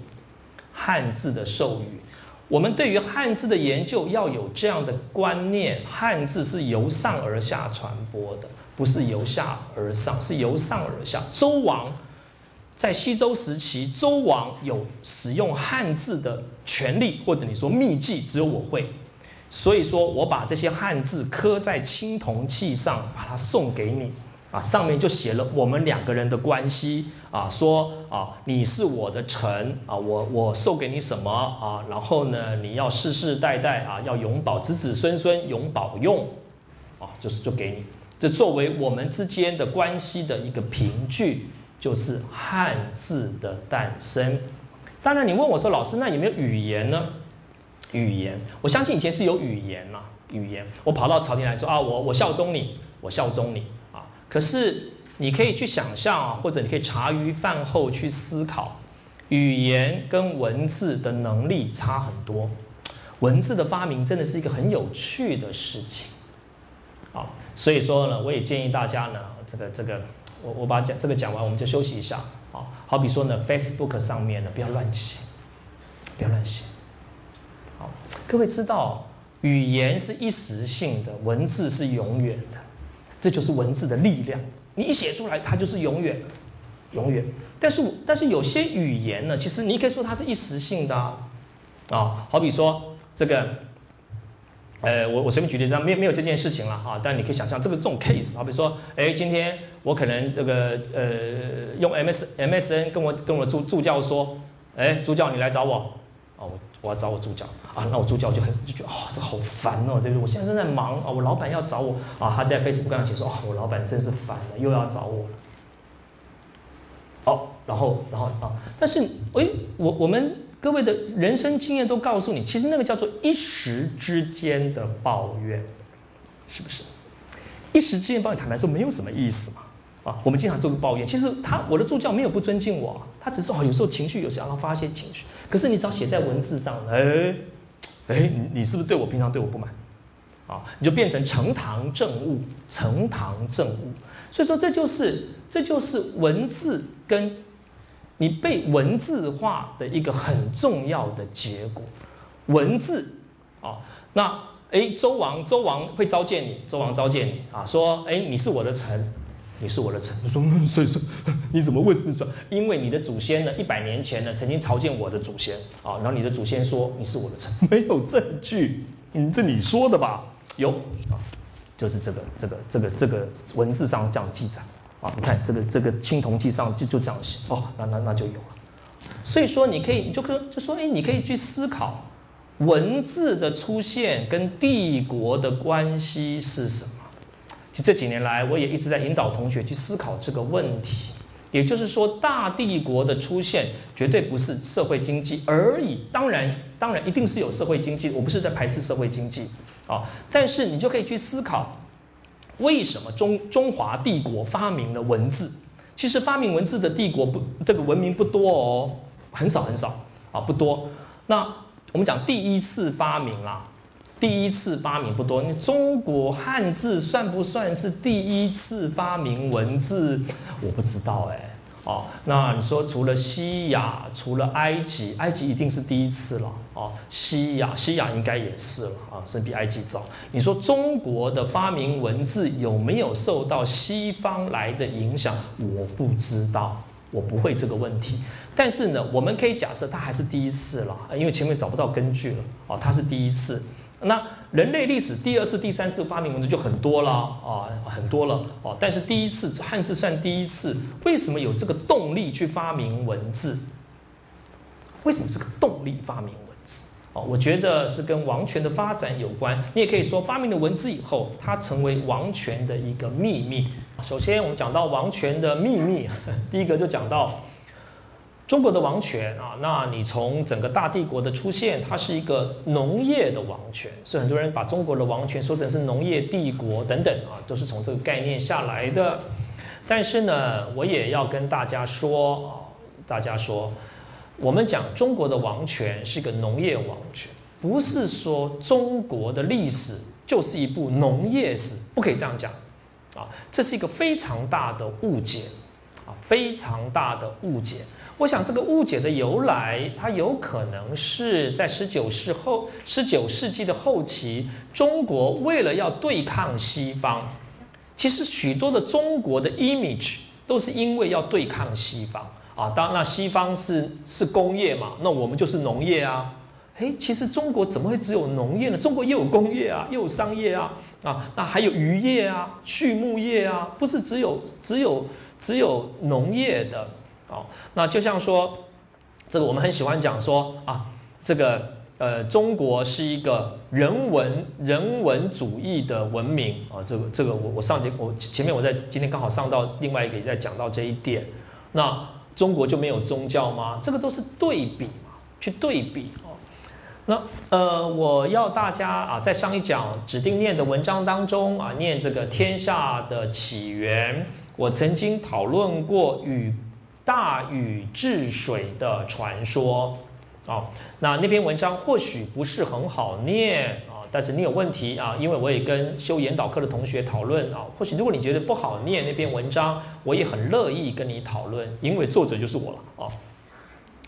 汉字的授予。我们对于汉字的研究要有这样的观念：汉字是由上而下传播的，不是由下而上，是由上而下。周王。在西周时期，周王有使用汉字的权利，或者你说秘技，只有我会。所以说我把这些汉字刻在青铜器上，把它送给你啊，上面就写了我们两个人的关系啊，说啊你是我的臣啊，我我授给你什么啊，然后呢你要世世代代啊要永保子子孙孙永保用啊，就是就给你，这作为我们之间的关系的一个凭据。就是汉字的诞生。当然，你问我说：“老师，那有没有语言呢？”语言，我相信以前是有语言嘛。语言，我跑到朝廷来说：“啊，我我效忠你，我效忠你。”可是你可以去想象啊，或者你可以茶余饭后去思考，语言跟文字的能力差很多。文字的发明真的是一个很有趣的事情啊。所以说呢，我也建议大家呢，这个这个。我我把讲这个讲完，我们就休息一下。好，好比说呢，Facebook 上面呢，不要乱写，不要乱写。好，各位知道，语言是一时性的，文字是永远，这就是文字的力量。你一写出来，它就是永远，永远。但是但是有些语言呢，其实你可以说它是一时性的啊。啊，好比说这个。呃，我我随便举例子，没没有这件事情了哈，但你可以想象这个这种 case，好比说，哎，今天我可能这个呃用 M S M S N 跟我跟我助助教说，哎，助教你来找我，哦，我我要找我助教啊，那我助教就很就觉得哦，这好烦哦，对不对？我现在正在忙啊，我老板要找我啊，他在 Facebook 上写说哦，我老板真是烦了，又要找我了。哦，然后然后啊，但是哎，我我们各位的人生经验都告诉你，其实那个叫做一时之间的抱怨，是不是？一时之间抱怨，坦白说没有什么意思嘛。啊，我们经常做个抱怨，其实他我的助教没有不尊敬我，他只是哦有时候情绪有想要发泄情绪，可是你只要写在文字上，哎，哎，你你是不是对我平常对我不满？啊，你就变成呈堂证物，呈堂证物。所以说这就是这就是文字跟你被文字化的一个很重要的结果。文字啊，那哎周王周王会召见你，周王召见你啊，说哎你是我的臣。你是我的臣，说所以说 你怎么为什么说？因为你的祖先呢，一百年前呢，曾经朝见我的祖先啊，然后你的祖先说你是我的臣，没有证据，嗯，这你说的吧？有啊，就是这个这个这个这个文字上这样记载啊，你看这个这个青铜器上就就这样写哦，那那那就有了。所以说你可以，你就可就说，哎，你可以去思考文字的出现跟帝国的关系是什么。就这几年来，我也一直在引导同学去思考这个问题。也就是说，大帝国的出现绝对不是社会经济而已。当然，当然一定是有社会经济。我不是在排斥社会经济啊，但是你就可以去思考，为什么中中华帝国发明了文字？其实发明文字的帝国不，这个文明不多哦，很少很少啊，不多。那我们讲第一次发明啦。第一次发明不多，你中国汉字算不算是第一次发明文字？我不知道哎。哦，那你说除了西亚，除了埃及，埃及一定是第一次了。哦，西亚，西亚应该也是了啊，是比埃及早。你说中国的发明文字有没有受到西方来的影响？我不知道，我不会这个问题。但是呢，我们可以假设它还是第一次了，因为前面找不到根据了。哦，它是第一次。那人类历史第二次、第三次发明文字就很多了啊，很多了哦。但是第一次汉字算第一次，为什么有这个动力去发明文字？为什么这个动力发明文字？哦，我觉得是跟王权的发展有关。你也可以说，发明了文字以后，它成为王权的一个秘密。首先，我们讲到王权的秘密，第一个就讲到。中国的王权啊，那你从整个大帝国的出现，它是一个农业的王权，是很多人把中国的王权说成是农业帝国等等啊，都是从这个概念下来的。但是呢，我也要跟大家说啊，大家说，我们讲中国的王权是个农业王权，不是说中国的历史就是一部农业史，不可以这样讲啊，这是一个非常大的误解啊，非常大的误解。我想这个误解的由来，它有可能是在十九世后、十九世纪的后期，中国为了要对抗西方，其实许多的中国的 image 都是因为要对抗西方啊。当那西方是是工业嘛，那我们就是农业啊。诶，其实中国怎么会只有农业呢？中国又有工业啊，又有商业啊，啊，那还有渔业啊、畜牧业啊，不是只有只有只有农业的。好，那就像说，这个我们很喜欢讲说啊，这个呃，中国是一个人文人文主义的文明啊，这个这个我我上节我前面我在今天刚好上到另外一个也在讲到这一点，那中国就没有宗教吗？这个都是对比嘛，去对比哦。那呃，我要大家啊，在上一讲指定念的文章当中啊，念这个天下的起源，我曾经讨论过与。大禹治水的传说，啊，那那篇文章或许不是很好念啊，但是你有问题啊，因为我也跟修研导课的同学讨论啊，或许如果你觉得不好念那篇文章，我也很乐意跟你讨论，因为作者就是我了啊。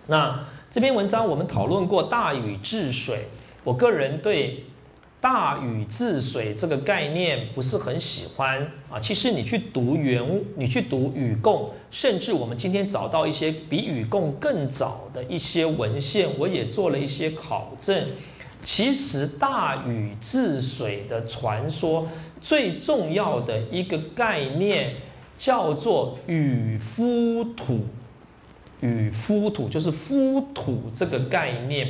那这篇文章我们讨论过大禹治水，我个人对。大禹治水这个概念不是很喜欢啊。其实你去读原，你去读禹贡，甚至我们今天找到一些比禹贡更早的一些文献，我也做了一些考证。其实大禹治水的传说最重要的一个概念叫做禹夫土。禹夫土就是夫土这个概念。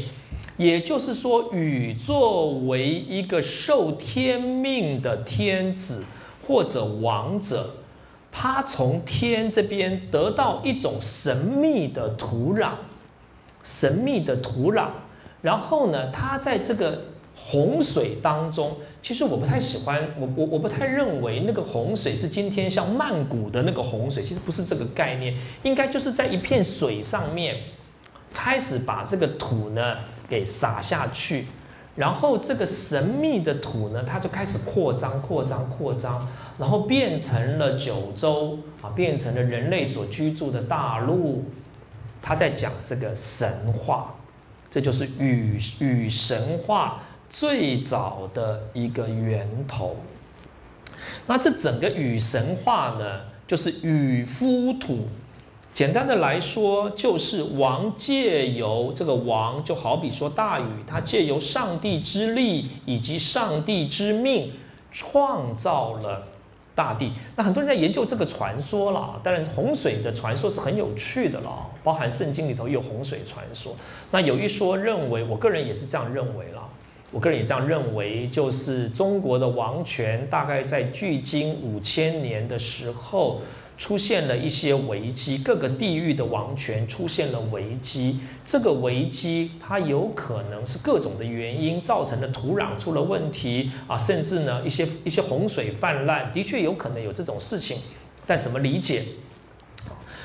也就是说，禹作为一个受天命的天子或者王者，他从天这边得到一种神秘的土壤，神秘的土壤，然后呢，他在这个洪水当中。其实我不太喜欢，我我我不太认为那个洪水是今天像曼谷的那个洪水，其实不是这个概念，应该就是在一片水上面开始把这个土呢给撒下去，然后这个神秘的土呢，它就开始扩张、扩张、扩张，然后变成了九州啊，变成了人类所居住的大陆。他在讲这个神话，这就是与与神话。最早的一个源头，那这整个禹神话呢，就是禹夫土。简单的来说，就是王借由这个王，就好比说大禹，他借由上帝之力以及上帝之命，创造了大地。那很多人在研究这个传说了，当然洪水的传说是很有趣的了，包含圣经里头有洪水传说。那有一说认为，我个人也是这样认为了。我个人也这样认为，就是中国的王权大概在距今五千年的时候出现了一些危机，各个地域的王权出现了危机。这个危机它有可能是各种的原因造成的，土壤出了问题啊，甚至呢一些一些洪水泛滥，的确有可能有这种事情。但怎么理解？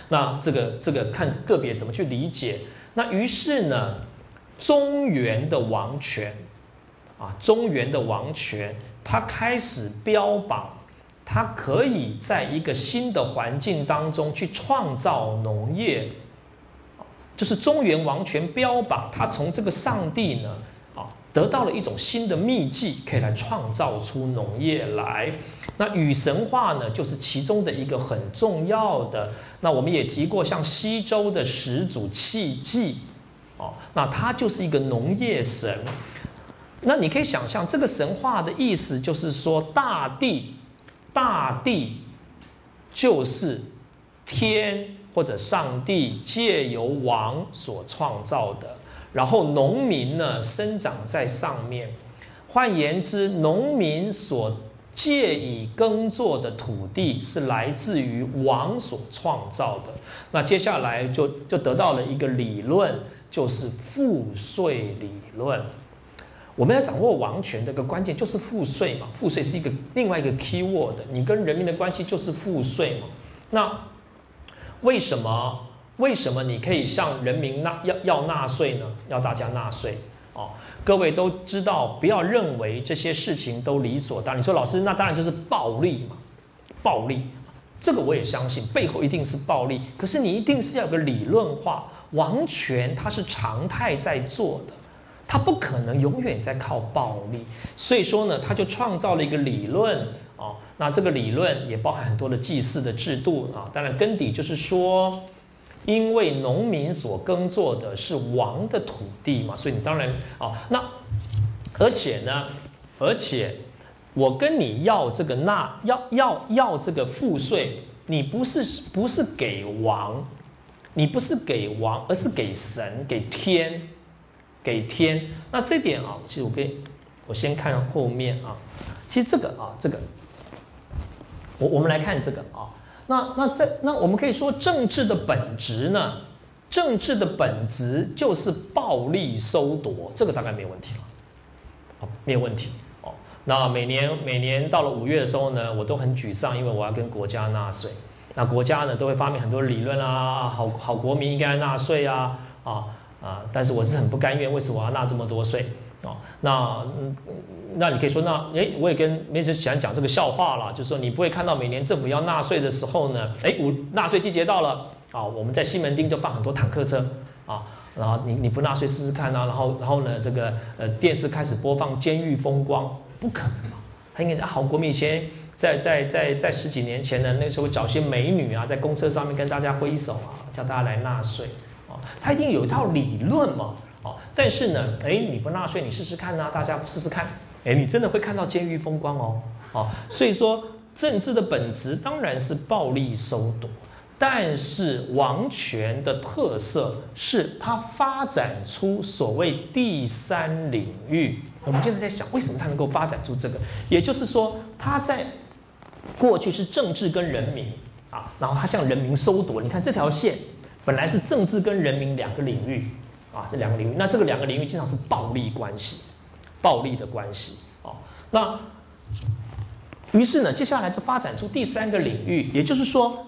那这个这个看个别怎么去理解。那于是呢，中原的王权。啊，中原的王权，他开始标榜，他可以在一个新的环境当中去创造农业，就是中原王权标榜，他从这个上帝呢，啊，得到了一种新的秘技，可以来创造出农业来。那禹神话呢，就是其中的一个很重要的。那我们也提过，像西周的始祖契忌，哦，那他就是一个农业神。那你可以想象，这个神话的意思就是说，大地，大地就是天或者上帝借由王所创造的，然后农民呢生长在上面。换言之，农民所借以耕作的土地是来自于王所创造的。那接下来就就得到了一个理论，就是赋税理论。我们要掌握王权的一个关键就是赋税嘛，赋税是一个另外一个 key word，你跟人民的关系就是赋税嘛。那为什么为什么你可以向人民纳要要纳税呢？要大家纳税哦。各位都知道，不要认为这些事情都理所当然。你说老师，那当然就是暴力嘛，暴力，这个我也相信，背后一定是暴力。可是你一定是要有个理论化，王权它是常态在做的。他不可能永远在靠暴力，所以说呢，他就创造了一个理论哦。那这个理论也包含很多的祭祀的制度啊。当然根底就是说，因为农民所耕作的是王的土地嘛，所以你当然啊，那而且呢，而且我跟你要这个纳要要要这个赋税，你不是不是给王，你不是给王，而是给神给天。给天，那这点啊，其实我可以，我先看后面啊。其实这个啊，这个，我我们来看这个啊。那那在那我们可以说，政治的本质呢，政治的本质就是暴力收夺，这个大概没有问题了。好，没有问题哦。那每年每年到了五月的时候呢，我都很沮丧，因为我要跟国家纳税。那国家呢，都会发明很多理论啊，好好国民应该纳税啊，啊。啊，但是我是很不甘愿，为什么我要纳这么多税？哦，那，那你可以说，那诶，我也跟梅子喜欢讲这个笑话了，就是说你不会看到每年政府要纳税的时候呢，诶，我纳税季节到了，啊，我们在西门町就放很多坦克车，啊，然后你你不纳税试试看啊，然后然后呢，这个呃电视开始播放监狱风光，不可能嘛，他应该是好国民以前在在在在十几年前呢，那时候找些美女啊，在公车上面跟大家挥手啊，叫大家来纳税。他一定有一套理论嘛，哦，但是呢，哎，你不纳税，你试试看呐，大家试试看，哎，你真的会看到监狱风光哦，哦，所以说政治的本质当然是暴力收夺，但是王权的特色是它发展出所谓第三领域。我们现在在想，为什么它能够发展出这个？也就是说，它在过去是政治跟人民啊，然后它向人民收夺。你看这条线本来是政治跟人民两个领域啊，这两个领域，那这个两个领域经常是暴力关系，暴力的关系啊。那于是呢，接下来就发展出第三个领域，也就是说。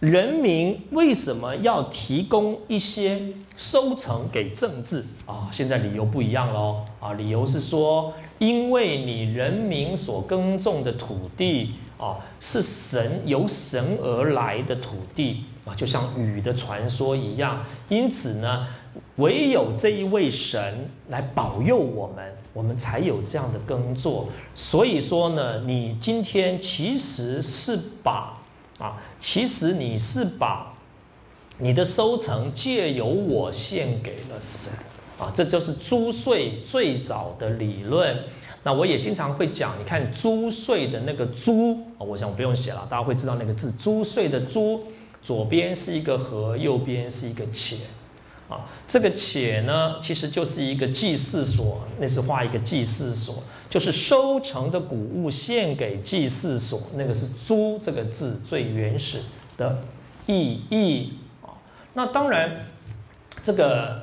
人民为什么要提供一些收成给政治啊？现在理由不一样喽啊！理由是说，因为你人民所耕种的土地啊，是神由神而来的土地啊，就像雨的传说一样。因此呢，唯有这一位神来保佑我们，我们才有这样的耕作。所以说呢，你今天其实是把。啊，其实你是把你的收成借由我献给了神啊，这就是租税最早的理论。那我也经常会讲，你看租税的那个租啊，我想不用写了，大家会知道那个字。租税的租，左边是一个和，右边是一个且啊。这个且呢，其实就是一个祭祀所，那是画一个祭祀所。就是收成的谷物献给祭祀所，那个是“租”这个字最原始的意义啊。那当然，这个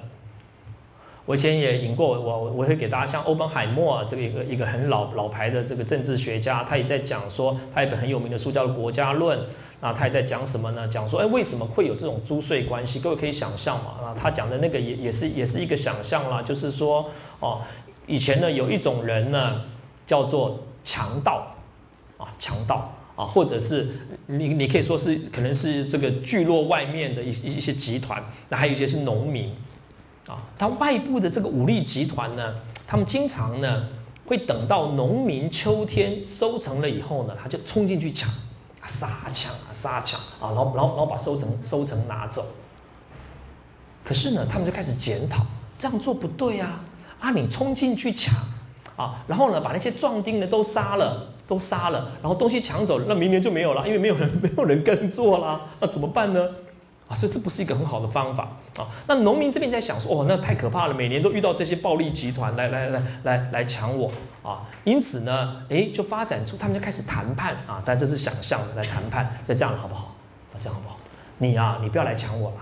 我以前也引过，我我会给大家像欧本海默啊，这个一个一个很老老牌的这个政治学家，他也在讲说，他一本很有名的书叫《国家论》，那他也在讲什么呢？讲说，哎，为什么会有这种租税关系？各位可以想象嘛，啊，他讲的那个也也是也是一个想象啦，就是说，哦。以前呢，有一种人呢，叫做强盗，啊，强盗啊，或者是你你可以说是可能是这个聚落外面的一一些集团，那还有一些是农民，啊，他外部的这个武力集团呢，他们经常呢会等到农民秋天收成了以后呢，他就冲进去抢，杀抢啊杀抢啊，然后然后然后把收成收成拿走。可是呢，他们就开始检讨，这样做不对啊。啊！你冲进去抢啊，然后呢，把那些壮丁呢都杀了，都杀了，然后东西抢走，那明年就没有了，因为没有人没有人耕作啦，那怎么办呢？啊，所以这不是一个很好的方法啊。那农民这边在想说，哦，那太可怕了，每年都遇到这些暴力集团来来来来来抢我啊。因此呢，诶，就发展出他们就开始谈判啊，但这是想象的，来谈判，就这样好不好？啊，这样好不好？你啊，你不要来抢我了，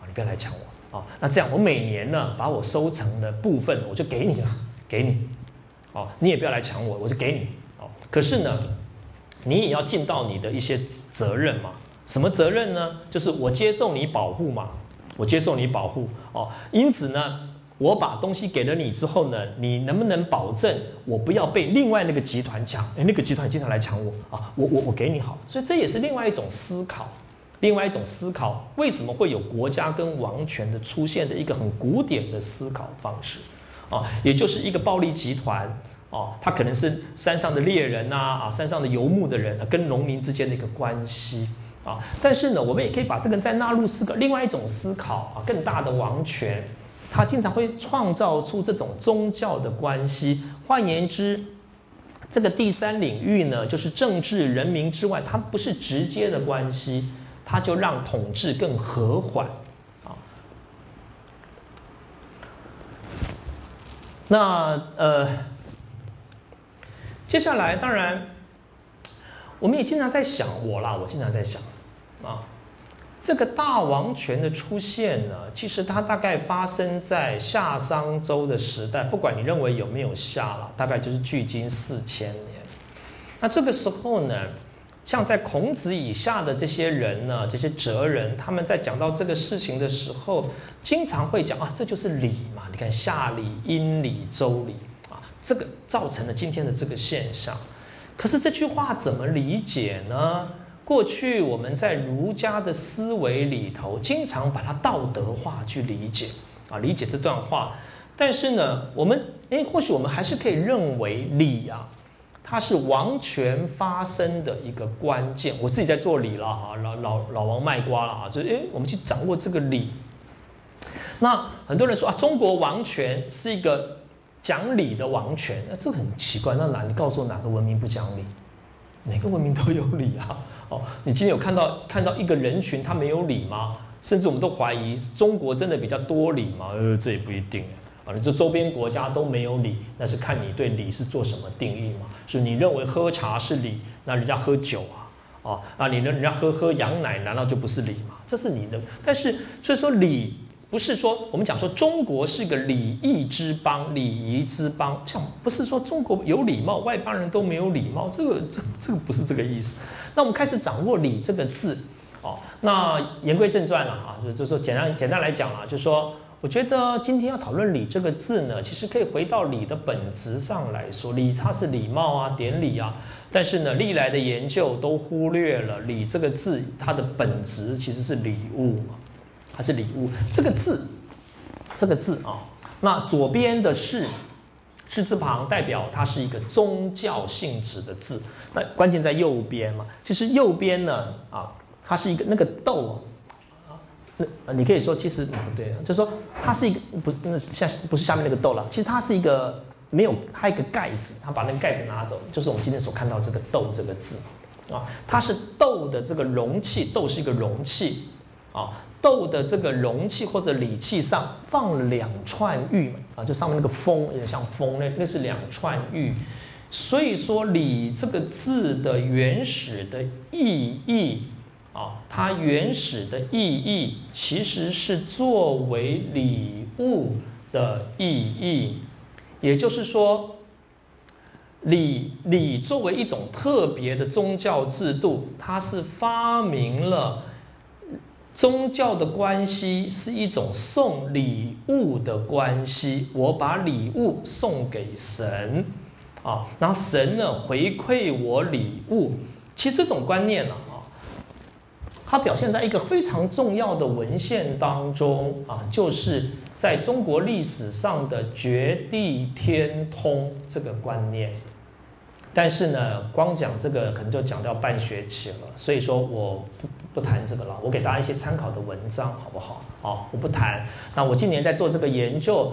啊，你不要来抢我。哦，那这样我每年呢，把我收成的部分我就给你了，给你，哦，你也不要来抢我，我就给你，哦，可是呢，你也要尽到你的一些责任嘛。什么责任呢？就是我接受你保护嘛，我接受你保护，哦，因此呢，我把东西给了你之后呢，你能不能保证我不要被另外那个集团抢？哎，那个集团经常来抢我啊，我我我给你好，所以这也是另外一种思考。另外一种思考，为什么会有国家跟王权的出现的一个很古典的思考方式啊？也就是一个暴力集团哦，它可能是山上的猎人呐啊，山上的游牧的人跟农民之间的一个关系啊。但是呢，我们也可以把这个再纳入思考另外一种思考啊，更大的王权，它经常会创造出这种宗教的关系。换言之，这个第三领域呢，就是政治人民之外，它不是直接的关系。它就让统治更和缓，啊，那呃，接下来当然，我们也经常在想我啦，我经常在想啊，这个大王权的出现呢，其实它大概发生在夏商周的时代，不管你认为有没有夏了，大概就是距今四千年。那这个时候呢？像在孔子以下的这些人呢，这些哲人，他们在讲到这个事情的时候，经常会讲啊，这就是礼嘛。你看夏礼、殷礼、周礼啊，这个造成了今天的这个现象。可是这句话怎么理解呢？过去我们在儒家的思维里头，经常把它道德化去理解啊，理解这段话。但是呢，我们诶，或许我们还是可以认为礼啊。它是王权发生的一个关键。我自己在做礼了哈，老老老王卖瓜了啊，就是诶，我们去掌握这个礼。那很多人说啊，中国王权是一个讲理的王权，那这很奇怪。那哪？你告诉我哪个文明不讲理？每个文明都有理啊哦，你今天有看到看到一个人群他没有礼吗？甚至我们都怀疑中国真的比较多礼吗？呃，这也不一定。反正这周边国家都没有礼，那是看你对礼是做什么定义嘛？是你认为喝茶是礼，那人家喝酒啊，啊，那，你人人家喝喝羊奶，难道就不是礼吗？这是你的。但是所以说礼不是说我们讲说中国是个礼仪之邦、礼仪之邦，像不是说中国有礼貌，外邦人都没有礼貌，这个这这个不是这个意思。那我们开始掌握礼这个字，哦，那言归正传了啊，就就说简单简单来讲啊，就说。我觉得今天要讨论“礼”这个字呢，其实可以回到礼的本质上来说，礼它是礼貌啊、典礼啊。但是呢，历来的研究都忽略了“礼”这个字，它的本质其实是礼物嘛，它是礼物。这个字，这个字啊，那左边的是“是”字旁，代表它是一个宗教性质的字。那关键在右边嘛，其实右边呢，啊，它是一个那个“豆”。那你可以说，其实不对，就是说它是一个不，那下不是下面那个豆了，其实它是一个没有，它一个盖子，它把那个盖子拿走，就是我们今天所看到这个豆这个字啊，它是豆的这个容器，豆是一个容器啊，豆的这个容器或者礼器上放两串玉啊，就上面那个封有点像封，那那是两串玉，所以说礼这个字的原始的意义。啊，它原始的意义其实是作为礼物的意义，也就是说，礼礼作为一种特别的宗教制度，它是发明了宗教的关系是一种送礼物的关系，我把礼物送给神，啊，然后神呢回馈我礼物，其实这种观念呢。啊它表现在一个非常重要的文献当中啊，就是在中国历史上的绝地天通这个观念。但是呢，光讲这个可能就讲掉半学期了，所以说我不谈这个了。我给大家一些参考的文章，好不好？好，我不谈。那我今年在做这个研究。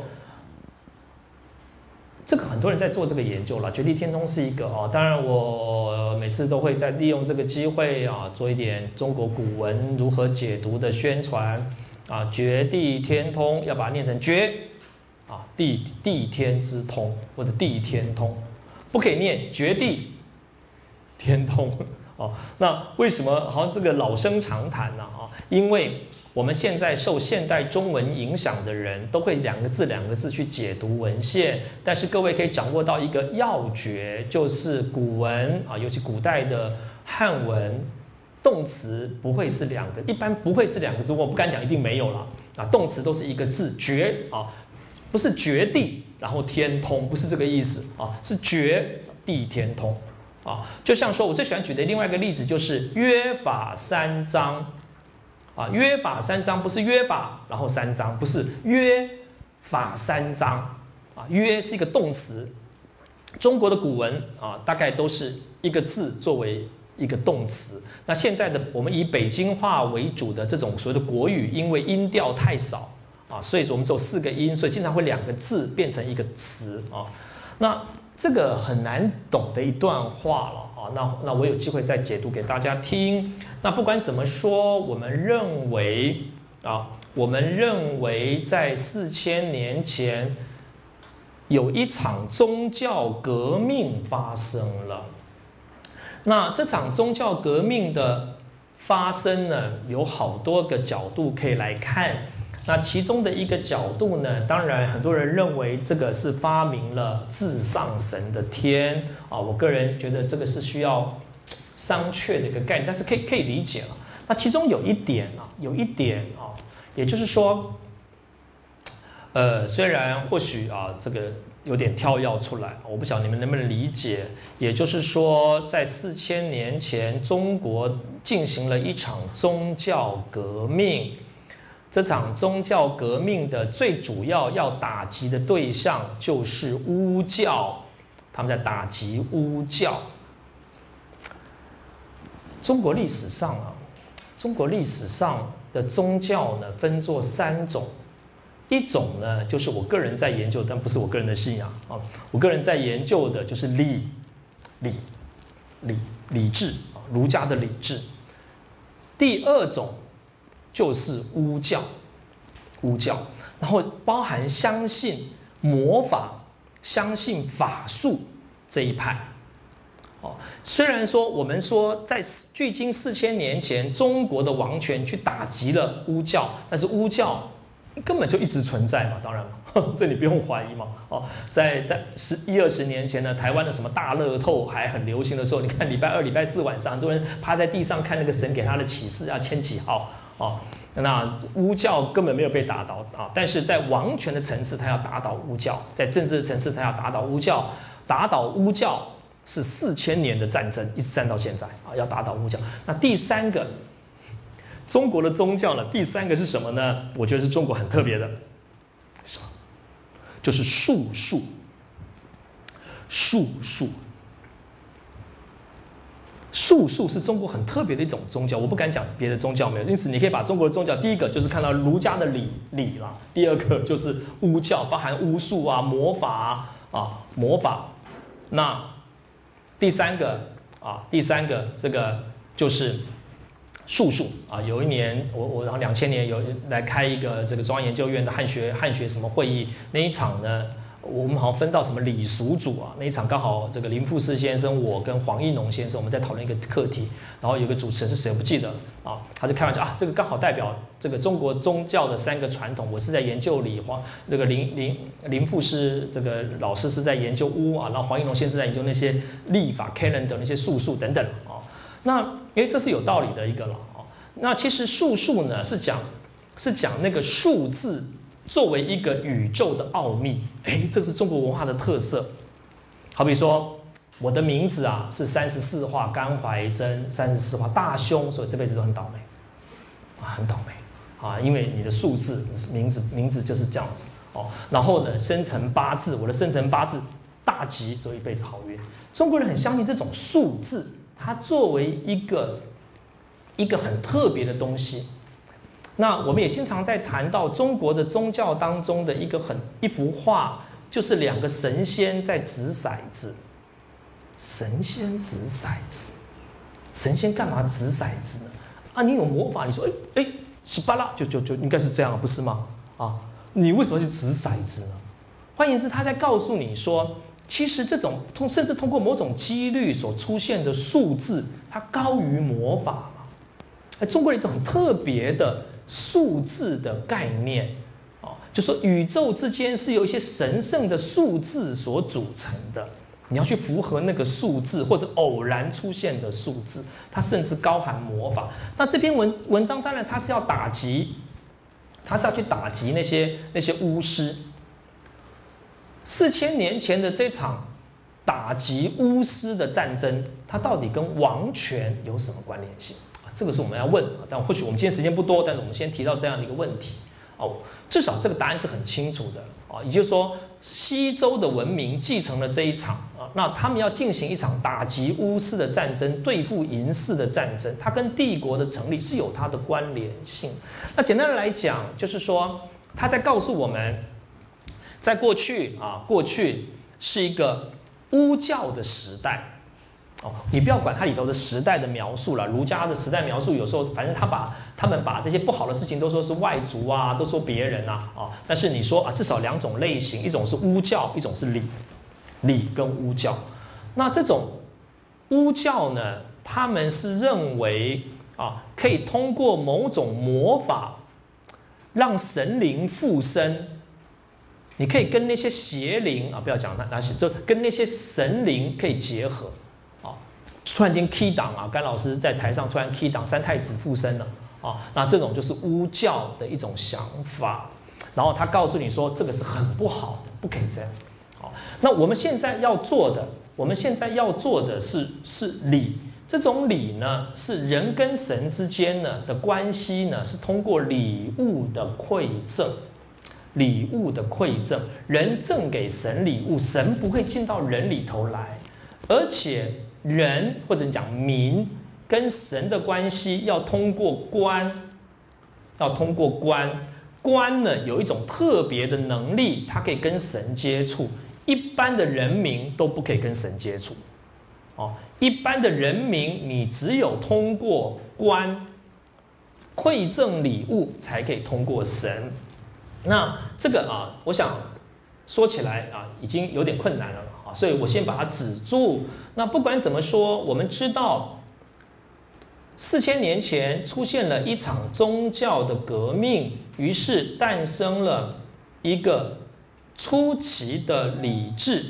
这个很多人在做这个研究了，绝地天通是一个哦。当然，我每次都会在利用这个机会啊，做一点中国古文如何解读的宣传啊。绝地天通要把它念成绝啊，地地天之通或者地天通，不可以念绝地天通哦。那为什么好像这个老生常谈呢？啊，因为。我们现在受现代中文影响的人都会两个字两个字去解读文献，但是各位可以掌握到一个要诀，就是古文啊，尤其古代的汉文，动词不会是两个，一般不会是两个字，我不敢讲一定没有了啊，动词都是一个字，绝啊，不是绝地，然后天通，不是这个意思啊，是绝地天通啊，就像说我最喜欢举的另外一个例子就是约法三章。啊，约法三章不是约法，然后三章不是约法三章啊，约是一个动词。中国的古文啊，大概都是一个字作为一个动词。那现在的我们以北京话为主的这种所谓的国语，因为音调太少啊，所以说我们只有四个音，所以经常会两个字变成一个词啊。那这个很难懂的一段话了啊。那那我有机会再解读给大家听。那不管怎么说，我们认为啊，我们认为在四千年前有一场宗教革命发生了。那这场宗教革命的发生呢，有好多个角度可以来看。那其中的一个角度呢，当然很多人认为这个是发明了至上神的天啊，我个人觉得这个是需要商榷的一个概念，但是可以可以理解了。那其中有一点啊，有一点啊，也就是说，呃，虽然或许啊这个有点跳跃出来，我不晓得你们能不能理解。也就是说，在四千年前，中国进行了一场宗教革命。这场宗教革命的最主要要打击的对象就是巫教，他们在打击巫教。中国历史上啊，中国历史上的宗教呢分作三种，一种呢就是我个人在研究，但不是我个人的信仰啊，我个人在研究的就是礼、礼、礼、礼制啊，儒家的礼制。第二种就是巫教，巫教，然后包含相信魔法、相信法术这一派。哦，虽然说我们说在距今四千年前，中国的王权去打击了巫教，但是巫教根本就一直存在嘛，当然嘛，这你不用怀疑嘛。哦，在在十一二十年前呢，台湾的什么大乐透还很流行的时候，你看礼拜二、礼拜四晚上，很多人趴在地上看那个神给他的启示啊，签几号哦。那巫教根本没有被打倒啊，但是在王权的层次，他要打倒巫教；在政治的层次，他要打倒巫教，打倒巫教。是四千年的战争，一直战到现在啊！要打倒巫教。那第三个，中国的宗教呢？第三个是什么呢？我觉得是中国很特别的，什么？就是术数。术数，术数是中国很特别的一种宗教。我不敢讲别的宗教没有，因此你可以把中国的宗教，第一个就是看到儒家的礼礼啦，第二个就是巫教，包含巫术啊、魔法啊啊魔法，那。第三个啊，第三个这个就是术数啊。有一年，我我然后两千年有来开一个这个中央研究院的汉学汉学什么会议，那一场呢，我们好像分到什么礼俗组啊。那一场刚好这个林富士先生，我跟黄义农先生我们在讨论一个课题，然后有个主持人是谁我不记得啊，他就开玩笑啊，这个刚好代表这个中国宗教的三个传统。我是在研究礼，黄那个林林林富士这个老师是在研究巫啊，然后黄义农先生在研究那些历法 calendar 那些术数等等啊。那诶，这是有道理的一个了啊。那其实术数呢是讲是讲那个数字作为一个宇宙的奥秘，诶，这是中国文化的特色。好比说我的名字啊是三十四画甘怀真，三十四画大凶，所以这辈子都很倒霉啊，很倒霉。啊，因为你的数字名字名字就是这样子哦。然后呢，生辰八字，我的生辰八字大吉，所以一辈子好运。中国人很相信这种数字，它作为一个一个很特别的东西。那我们也经常在谈到中国的宗教当中的一个很一幅画，就是两个神仙在掷骰子。神仙掷骰子，神仙干嘛掷骰子呢？啊，你有魔法，你说哎哎。十巴拉就就就应该是这样，不是吗？啊，你为什么去掷骰子呢？换言之，他在告诉你说，其实这种通甚至通过某种几率所出现的数字，它高于魔法嘛？哎，中国人一种很特别的数字的概念，哦，就说宇宙之间是由一些神圣的数字所组成的。你要去符合那个数字，或者偶然出现的数字，它甚至高含魔法。那这篇文文章当然它是要打击，它是要去打击那些那些巫师。四千年前的这场打击巫师的战争，它到底跟王权有什么关联性？这个是我们要问。但或许我们今天时间不多，但是我们先提到这样的一个问题哦。至少这个答案是很清楚的啊，也就是说。西周的文明继承了这一场啊，那他们要进行一场打击巫师的战争，对付嬴氏的战争，它跟帝国的成立是有它的关联性。那简单的来讲，就是说他在告诉我们，在过去啊，过去是一个巫教的时代。哦，你不要管它里头的时代的描述了，儒家的时代描述有时候反正他把他们把这些不好的事情都说是外族啊，都说别人啊，啊，但是你说啊，至少两种类型，一种是巫教，一种是礼，礼跟巫教。那这种巫教呢，他们是认为啊，可以通过某种魔法让神灵附身，你可以跟那些邪灵啊，不要讲那那些，就跟那些神灵可以结合。突然间 key 档啊，甘老师在台上突然 key 档，三太子附身了啊！那这种就是巫教的一种想法，然后他告诉你说这个是很不好的，不可以这样。好，那我们现在要做的，我们现在要做的是是礼，这种礼呢是人跟神之间呢的关系呢是通过礼物的馈赠，礼物的馈赠，人赠给神礼物，神不会进到人里头来，而且。人或者讲民跟神的关系要通过官，要通过官，官呢有一种特别的能力，它可以跟神接触，一般的人民都不可以跟神接触。哦，一般的人民，你只有通过官馈赠礼物，才可以通过神。那这个啊，我想说起来啊，已经有点困难了啊，所以我先把它止住。那不管怎么说，我们知道四千年前出现了一场宗教的革命，于是诞生了一个出奇的理智。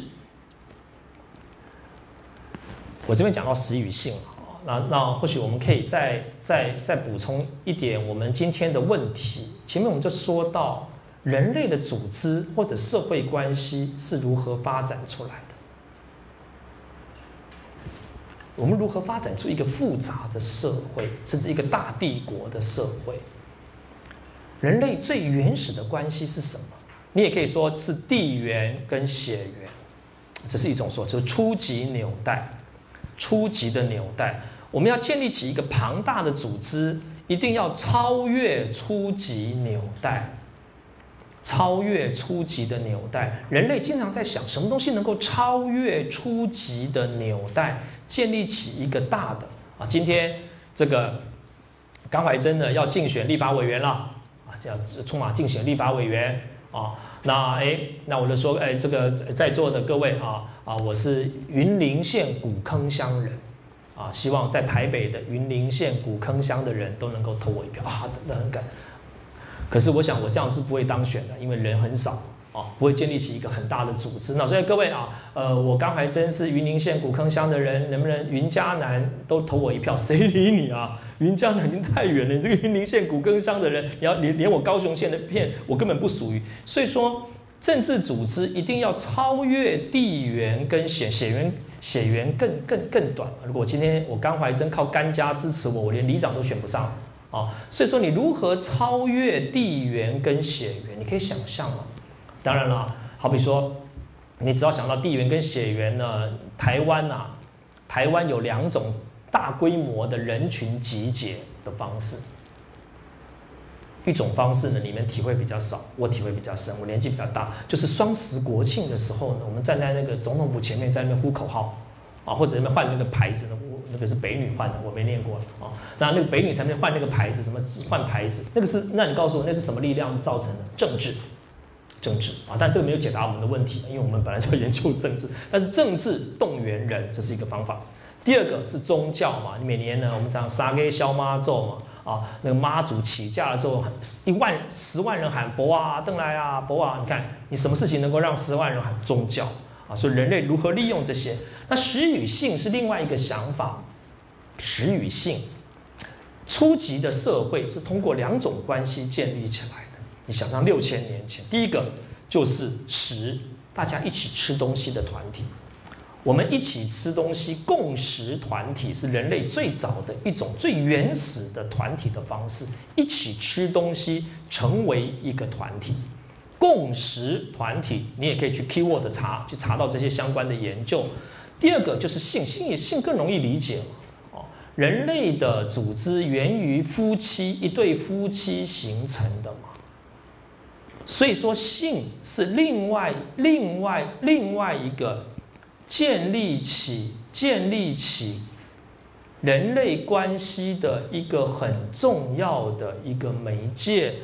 我这边讲到实与性了，那那或许我们可以再再再补充一点我们今天的问题。前面我们就说到人类的组织或者社会关系是如何发展出来的，我们如何发展出一个复杂的社会，甚至一个大帝国的社会？人类最原始的关系是什么？你也可以说是地缘跟血缘，这是一种说，就是初级纽带。初级的纽带，我们要建立起一个庞大的组织，一定要超越初级纽带。超越初级的纽带，人类经常在想，什么东西能够超越初级的纽带，建立起一个大的啊？今天这个甘怀真呢要竞选立法委员了啊，这样充马竞选立法委员啊。那哎，那我就说，哎，这个在座的各位啊啊，我是云林县古坑乡人，啊，希望在台北的云林县古坑乡的人都能够投我一票啊，那很感。可是我想我这样是不会当选的，因为人很少啊，不会建立起一个很大的组织。那所以各位啊，呃，我刚还真是云林县古坑乡的人，能不能云嘉南都投我一票？谁理你啊？云嘉南已经太远了，你这个云林县古坑乡的人，你要连连我高雄县的片，我根本不属于。所以说，政治组织一定要超越地缘跟血血缘，血缘更更更短。如果今天我甘怀真靠甘家支持我，我连里长都选不上啊。所以说，你如何超越地缘跟血缘？你可以想象嘛。当然了，好比说，你只要想到地缘跟血缘呢，台湾呐，台湾有两种。大规模的人群集结的方式，一种方式呢，你们体会比较少，我体会比较深。我年纪比较大，就是双十国庆的时候呢，我们站在那个总统府前面，在那边呼口号啊，或者那边换那个牌子呢，我那个是北女换的，我没念过啊。那那个北女才面换那个牌子，什么换牌子？那个是，那你告诉我，那是什么力量造成的？政治，政治啊！但这个没有解答我们的问题，因为我们本来就要研究政治，但是政治动员人，这是一个方法。第二个是宗教嘛，每年呢，我们讲杀给消妈咒嘛，啊，那个妈祖起驾的时候，一万十万人喊佛啊，邓来啊，佛啊，你看你什么事情能够让十万人喊宗教啊？所以人类如何利用这些？那实与性是另外一个想法，实与性，初级的社会是通过两种关系建立起来。你想象六千年前，第一个就是食，大家一起吃东西的团体。我们一起吃东西，共识团体是人类最早的一种最原始的团体的方式。一起吃东西，成为一个团体，共识团体，你也可以去 keyword 查，去查到这些相关的研究。第二个就是性，性也性更容易理解哦，人类的组织源于夫妻一对夫妻形成的嘛，所以说性是另外另外另外一个。建立起建立起人类关系的一个很重要的一个媒介，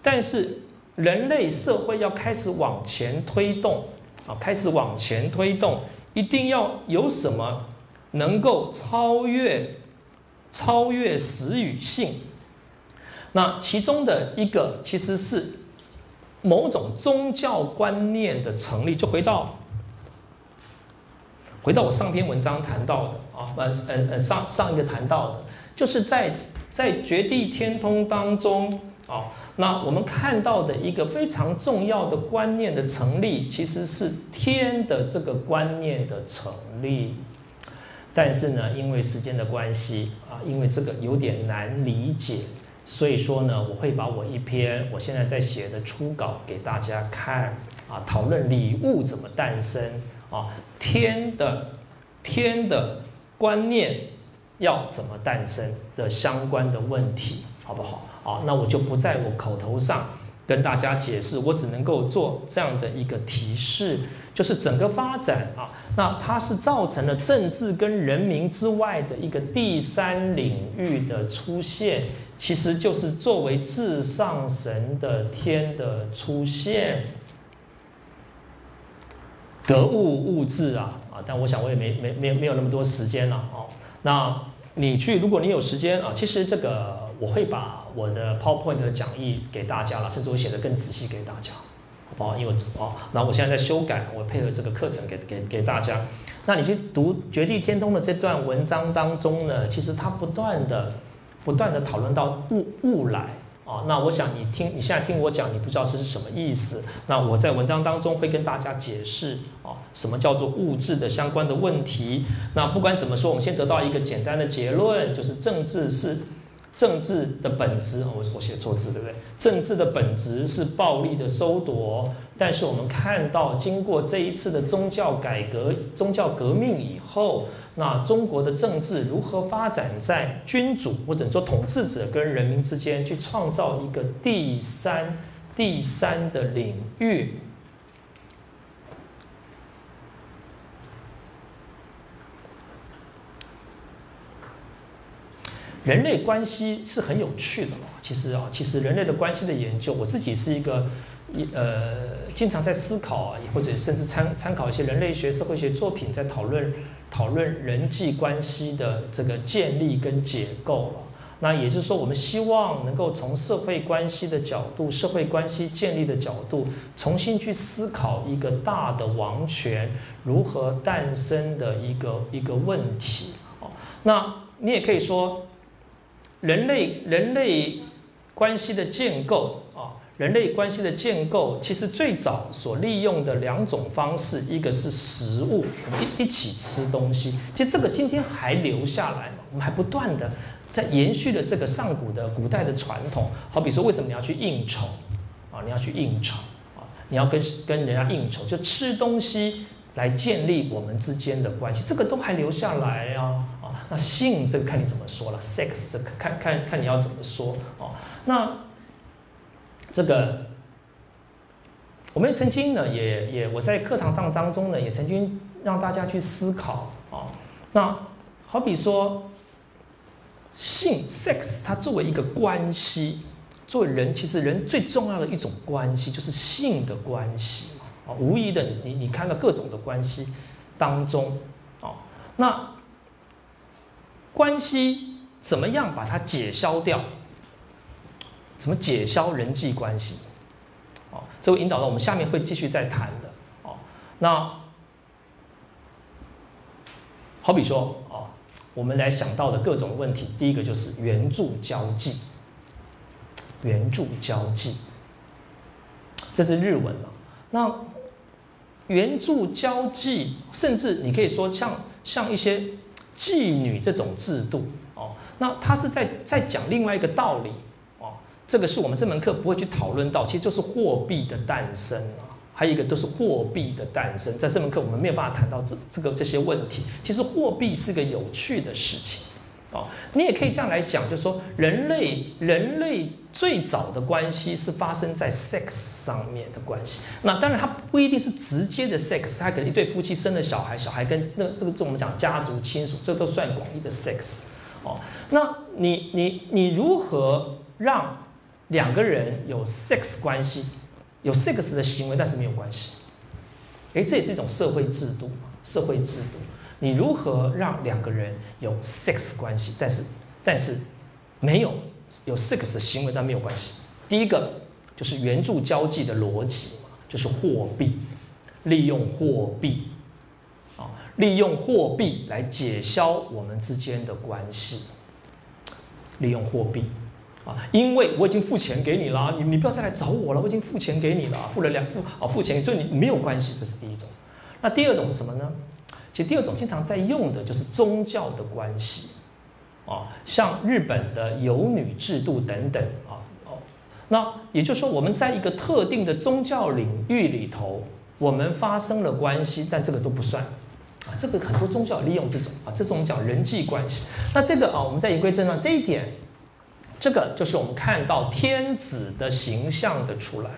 但是人类社会要开始往前推动啊，开始往前推动，一定要有什么能够超越超越实与性？那其中的一个其实是某种宗教观念的成立，就回到。回到我上篇文章谈到的啊，呃呃呃上上一个谈到的，就是在在绝地天通当中啊，那我们看到的一个非常重要的观念的成立，其实是天的这个观念的成立。但是呢，因为时间的关系啊，因为这个有点难理解，所以说呢，我会把我一篇我现在在写的初稿给大家看啊，讨论礼物怎么诞生。啊，天的天的观念要怎么诞生的相关的问题，好不好？好，那我就不在我口头上跟大家解释，我只能够做这样的一个提示，就是整个发展啊，那它是造成了政治跟人民之外的一个第三领域的出现，其实就是作为至上神的天的出现。格物物质啊啊，但我想我也没没没没有那么多时间了哦。那你去，如果你有时间啊，其实这个我会把我的 PowerPoint 的讲义给大家了，甚至我写的更仔细给大家，好不好？因为哦，那我现在在修改，我配合这个课程给给给大家。那你去读《绝地天通》的这段文章当中呢，其实它不断的不断的讨论到物物来。啊，那我想你听，你现在听我讲，你不知道这是什么意思。那我在文章当中会跟大家解释啊，什么叫做物质的相关的问题。那不管怎么说，我们先得到一个简单的结论，就是政治是政治的本质。我我写错字对不对？政治的本质是暴力的收夺。但是我们看到，经过这一次的宗教改革、宗教革命以后。那中国的政治如何发展在君主或者说统治者跟人民之间去创造一个第三、第三的领域？人类关系是很有趣的嘛？其实啊，其实人类的关系的研究，我自己是一个一呃，经常在思考啊，或者甚至参参考一些人类学、社会学作品，在讨论。讨论人际关系的这个建立跟结构了，那也就是说，我们希望能够从社会关系的角度、社会关系建立的角度，重新去思考一个大的王权如何诞生的一个一个问题。哦，那你也可以说，人类人类关系的建构。人类关系的建构，其实最早所利用的两种方式，一个是食物，一一起吃东西。其实这个今天还留下来嘛，我们还不断的在延续的这个上古的古代的传统。好比说，为什么你要去应酬啊？你要去应酬啊？你要跟跟人家应酬，就吃东西来建立我们之间的关系，这个都还留下来啊啊！那性这个看你怎么说了，sex 这个看看看你要怎么说哦。那这个，我们曾经呢，也也我在课堂当当中呢，也曾经让大家去思考啊。那好比说，性 sex 它作为一个关系，作为人其实人最重要的一种关系就是性的关系啊。无疑的，你你看到各种的关系当中啊，那关系怎么样把它解消掉？怎么解消人际关系？哦，这会引导到我们下面会继续再谈的。哦，那好比说，哦，我们来想到的各种问题，第一个就是援助交际。援助交际，这是日文嘛？那援助交际，甚至你可以说像像一些妓女这种制度，哦，那它是在在讲另外一个道理。这个是我们这门课不会去讨论到，其实就是货币的诞生啊，还有一个都是货币的诞生，在这门课我们没有办法谈到这这个这些问题。其实货币是个有趣的事情哦，你也可以这样来讲，就是说人类人类最早的关系是发生在 sex 上面的关系。那当然它不一定是直接的 sex，它可能一对夫妻生了小孩，小孩跟那这个这我们讲家族亲属，这都算广义的 sex 哦。那你你你如何让两个人有 sex 关系，有 sex 的行为，但是没有关系。诶，这也是一种社会制度社会制度，你如何让两个人有 sex 关系，但是但是没有有 sex 的行为，但没有关系。第一个就是援助交际的逻辑，就是货币，利用货币啊，利用货币来解消我们之间的关系，利用货币。啊，因为我已经付钱给你了，你你不要再来找我了，我已经付钱给你了，付了两付啊付钱，所以你没有关系，这是第一种。那第二种是什么呢？其实第二种经常在用的就是宗教的关系，啊，像日本的有女制度等等啊，哦，那也就是说我们在一个特定的宗教领域里头，我们发生了关系，但这个都不算，啊，这个很多宗教利用这种啊，这是我们讲人际关系。那这个啊，我们在言归正传，这一点。这个就是我们看到天子的形象的出来。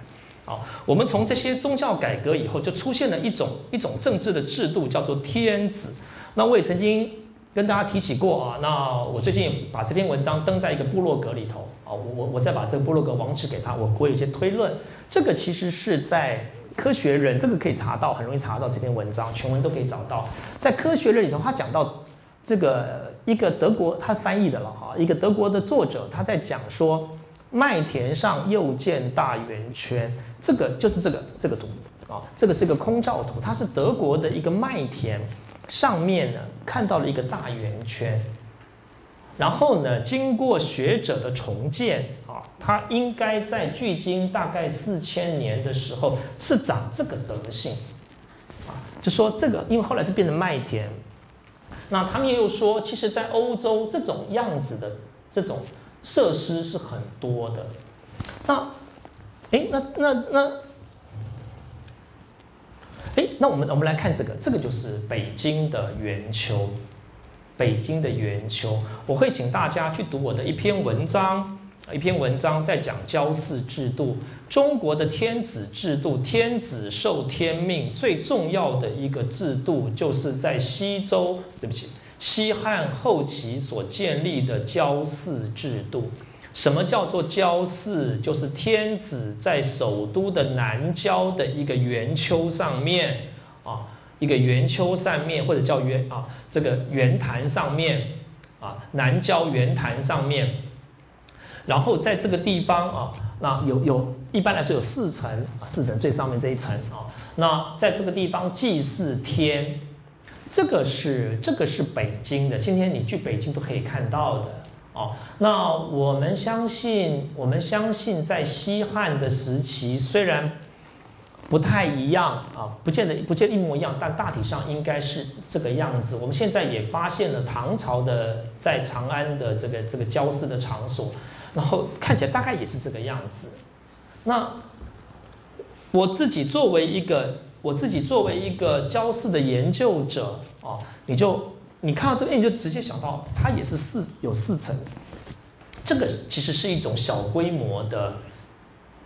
啊，我们从这些宗教改革以后，就出现了一种一种政治的制度，叫做天子。那我也曾经跟大家提起过啊。那我最近把这篇文章登在一个部落格里头啊，我我我再把这个部落格网址给他，我我有一些推论。这个其实是在科学人，这个可以查到，很容易查到这篇文章，全文都可以找到。在科学人里头，他讲到这个一个德国他翻译的了哈，一个德国的作者他在讲说。麦田上又见大圆圈，这个就是这个这个图啊，这个是个空照图，它是德国的一个麦田，上面呢看到了一个大圆圈，然后呢经过学者的重建啊，它应该在距今大概四千年的时候是长这个德性，啊，就说这个因为后来是变成麦田，那他们又说，其实在欧洲这种样子的这种。设施是很多的，那，哎，那那那，哎，那我们我们来看这个，这个就是北京的圆丘，北京的圆丘，我会请大家去读我的一篇文章，一篇文章在讲交祀制度，中国的天子制度，天子受天命最重要的一个制度，就是在西周，对不起。西汉后期所建立的交祀制度，什么叫做交祀？就是天子在首都的南郊的一个圆丘上面啊，一个圆丘上面，或者叫圆啊，这个圆坛上面啊，南郊圆坛上面，然后在这个地方啊，那有有一般来说有四层，四层最上面这一层啊，那在这个地方祭祀天。这个是这个是北京的，今天你去北京都可以看到的哦。那我们相信，我们相信在西汉的时期，虽然不太一样啊，不见得不见一模一样，但大体上应该是这个样子。我们现在也发现了唐朝的在长安的这个这个交祀的场所，然后看起来大概也是这个样子。那我自己作为一个。我自己作为一个交祀的研究者啊，你就你看到这个，你就直接想到它也是四有四层，这个其实是一种小规模的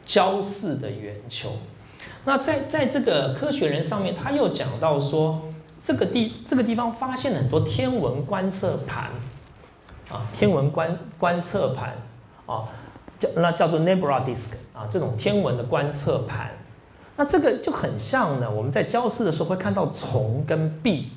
交祀的圆球。那在在这个科学人上面，他又讲到说，这个地这个地方发现了很多天文观测盘啊，天文观观测盘啊，那叫做 nebula disk 啊，这种天文的观测盘。那这个就很像呢，我们在教室的时候会看到虫跟壁，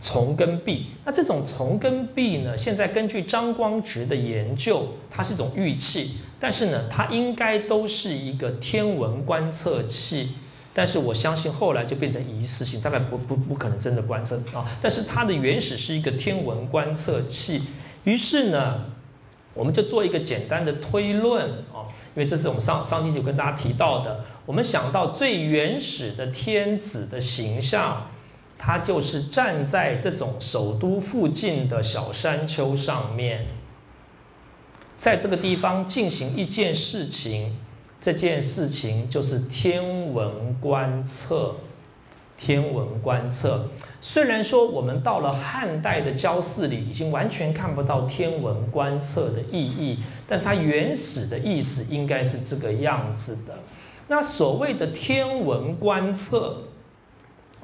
虫跟壁。那这种虫跟壁呢，现在根据张光直的研究，它是一种玉器，但是呢，它应该都是一个天文观测器。但是我相信后来就变成仪式性，大概不不不可能真的观测啊。但是它的原始是一个天文观测器。于是呢，我们就做一个简单的推论啊，因为这是我们上上期就跟大家提到的。我们想到最原始的天子的形象，他就是站在这种首都附近的小山丘上面，在这个地方进行一件事情，这件事情就是天文观测。天文观测，虽然说我们到了汉代的交祀里，已经完全看不到天文观测的意义，但是它原始的意思应该是这个样子的。那所谓的天文观测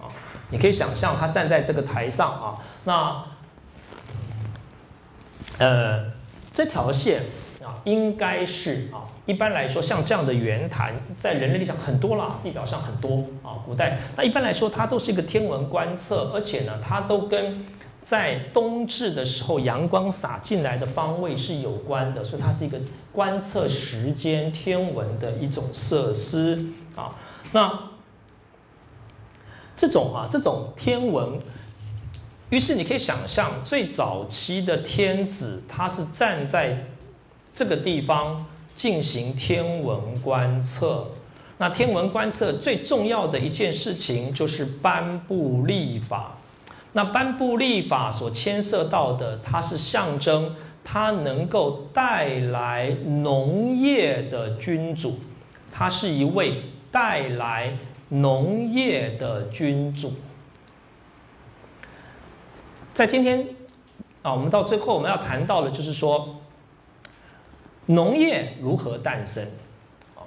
啊，你可以想象他站在这个台上啊，那呃这条线应该是啊，一般来说像这样的圆坛，在人类历史上很多啦，地表上很多啊，古代那一般来说它都是一个天文观测，而且呢，它都跟在冬至的时候阳光洒进来的方位是有关的，所以它是一个。观测时间天文的一种设施啊，那这种啊这种天文，于是你可以想象最早期的天子，他是站在这个地方进行天文观测。那天文观测最重要的一件事情就是颁布历法。那颁布历法所牵涉到的，它是象征。它能够带来农业的君主，他是一位带来农业的君主。在今天啊，我们到最后我们要谈到的，就是说，农业如何诞生？啊，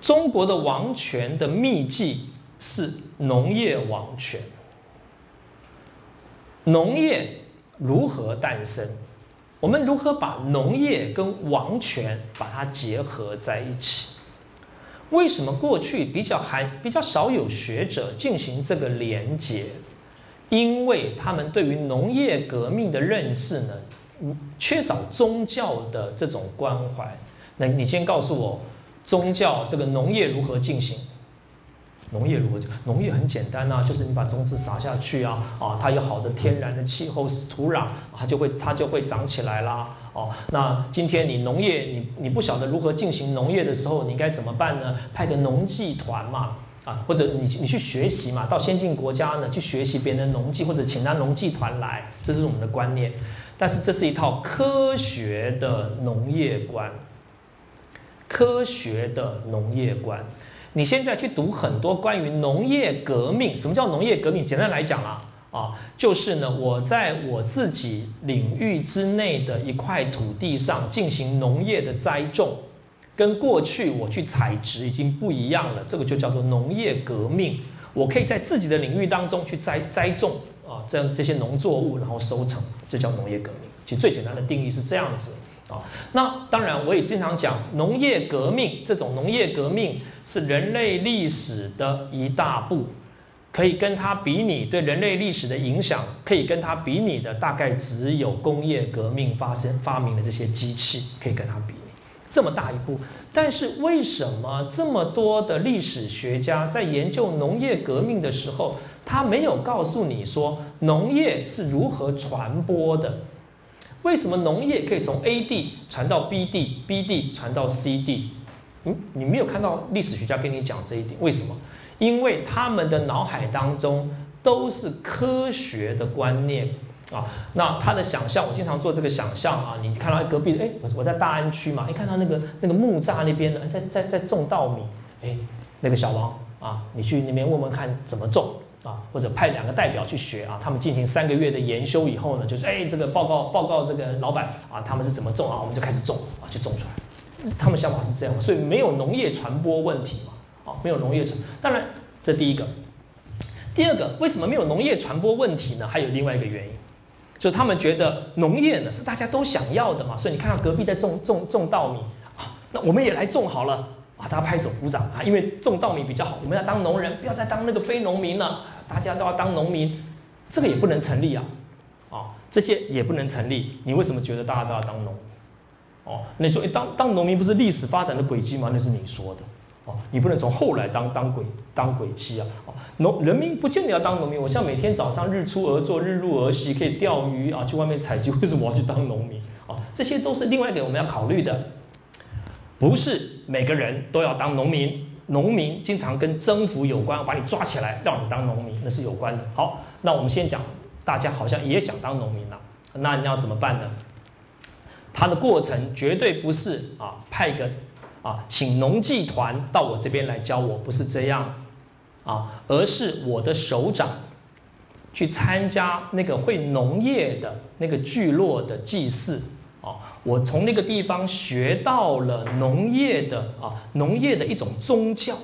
中国的王权的秘籍是农业王权。农业如何诞生？我们如何把农业跟王权把它结合在一起？为什么过去比较还比较少有学者进行这个连结？因为他们对于农业革命的认识呢，缺少宗教的这种关怀。那你先告诉我，宗教这个农业如何进行？农业如何？农业很简单呐，就是你把种子撒下去啊，啊，它有好的天然的气候土壤，它就会它就会长起来啦。哦，那今天你农业你你不晓得如何进行农业的时候，你该怎么办呢？派个农技团嘛，啊，或者你你去学习嘛，到先进国家呢去学习别人的农技，或者请他农技团来，这是我们的观念。但是这是一套科学的农业观，科学的农业观。你现在去读很多关于农业革命，什么叫农业革命？简单来讲啊，啊，就是呢，我在我自己领域之内的一块土地上进行农业的栽种，跟过去我去采植已经不一样了。这个就叫做农业革命。我可以在自己的领域当中去栽栽种啊，这样这些农作物，然后收成，这叫农业革命。其实最简单的定义是这样子。啊，那当然，我也经常讲，农业革命这种农业革命是人类历史的一大步，可以跟它比拟，对人类历史的影响可以跟它比拟的，大概只有工业革命发生发明的这些机器可以跟它比拟，这么大一步。但是为什么这么多的历史学家在研究农业革命的时候，他没有告诉你说农业是如何传播的？为什么农业可以从 A 地传到 B 地，B 地传到 C 地？嗯，你没有看到历史学家跟你讲这一点，为什么？因为他们的脑海当中都是科学的观念啊。那他的想象，我经常做这个想象啊。你看到隔壁，哎，我我在大安区嘛，你看到那个那个木栅那边呢，在在在种稻米，哎，那个小王啊，你去那边问问看怎么种。啊，或者派两个代表去学啊，他们进行三个月的研修以后呢，就是哎，这个报告报告这个老板啊，他们是怎么种啊，我们就开始种啊，就种出来。他们想法是这样，所以没有农业传播问题嘛，啊，没有农业传。当然，这第一个。第二个，为什么没有农业传播问题呢？还有另外一个原因，就他们觉得农业呢是大家都想要的嘛，所以你看到隔壁在种种种稻米啊，那我们也来种好了。啊！大家拍手鼓掌啊！因为种稻米比较好，我们要当农人，不要再当那个非农民了。大家都要当农民，这个也不能成立啊！啊，这些也不能成立。你为什么觉得大家都要当农？哦，你说，当当农民不是历史发展的轨迹吗？那是你说的。哦，你不能从后来当当鬼当鬼妻啊！哦，农人民不见得要当农民。我像每天早上日出而作，日入而息，可以钓鱼啊，去外面采集。为什么我要去当农民？啊，这些都是另外一个我们要考虑的。不是每个人都要当农民，农民经常跟征服有关，把你抓起来让你当农民，那是有关的。好，那我们先讲，大家好像也想当农民了，那你要怎么办呢？它的过程绝对不是啊，派个啊，请农技团到我这边来教我，不是这样啊，而是我的首长去参加那个会农业的那个聚落的祭祀。我从那个地方学到了农业的啊，农业的一种宗教，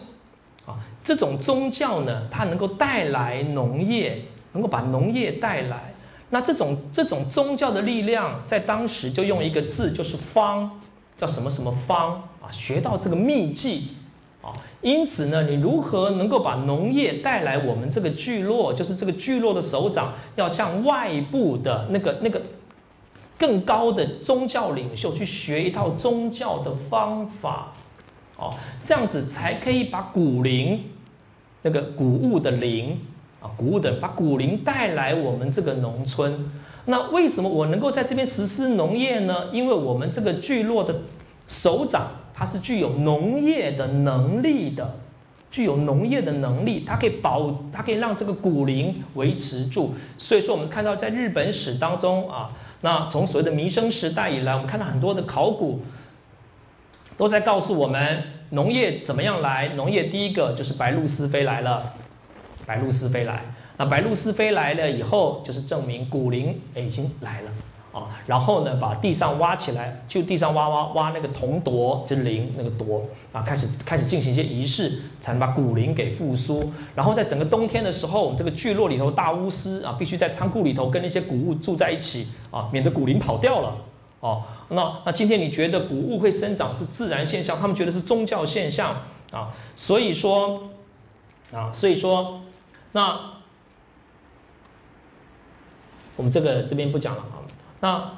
啊，这种宗教呢，它能够带来农业，能够把农业带来。那这种这种宗教的力量，在当时就用一个字，就是方，叫什么什么方啊？学到这个秘技啊，因此呢，你如何能够把农业带来我们这个聚落？就是这个聚落的首长要向外部的那个那个。更高的宗教领袖去学一套宗教的方法，哦，这样子才可以把古灵，那个谷物的灵啊，谷物的把古灵带来我们这个农村。那为什么我能够在这边实施农业呢？因为我们这个聚落的首长他是具有农业的能力的，具有农业的能力，他可以保，他可以让这个古灵维持住。所以说，我们看到在日本史当中啊。那从所谓的民生时代以来，我们看到很多的考古都在告诉我们，农业怎么样来？农业第一个就是白鹭鸶飞来了，白鹭鸶飞来。那白鹭鸶飞来了以后，就是证明古灵已经来了啊，然后呢，把地上挖起来，就地上挖挖挖那个铜铎，就是灵那个铎啊，开始开始进行一些仪式，才能把古灵给复苏。然后在整个冬天的时候，我们这个聚落里头大巫师啊，必须在仓库里头跟那些谷物住在一起啊，免得古灵跑掉了。哦，那那今天你觉得谷物会生长是自然现象，他们觉得是宗教现象啊，所以说啊，所以说那我们这个这边不讲了。那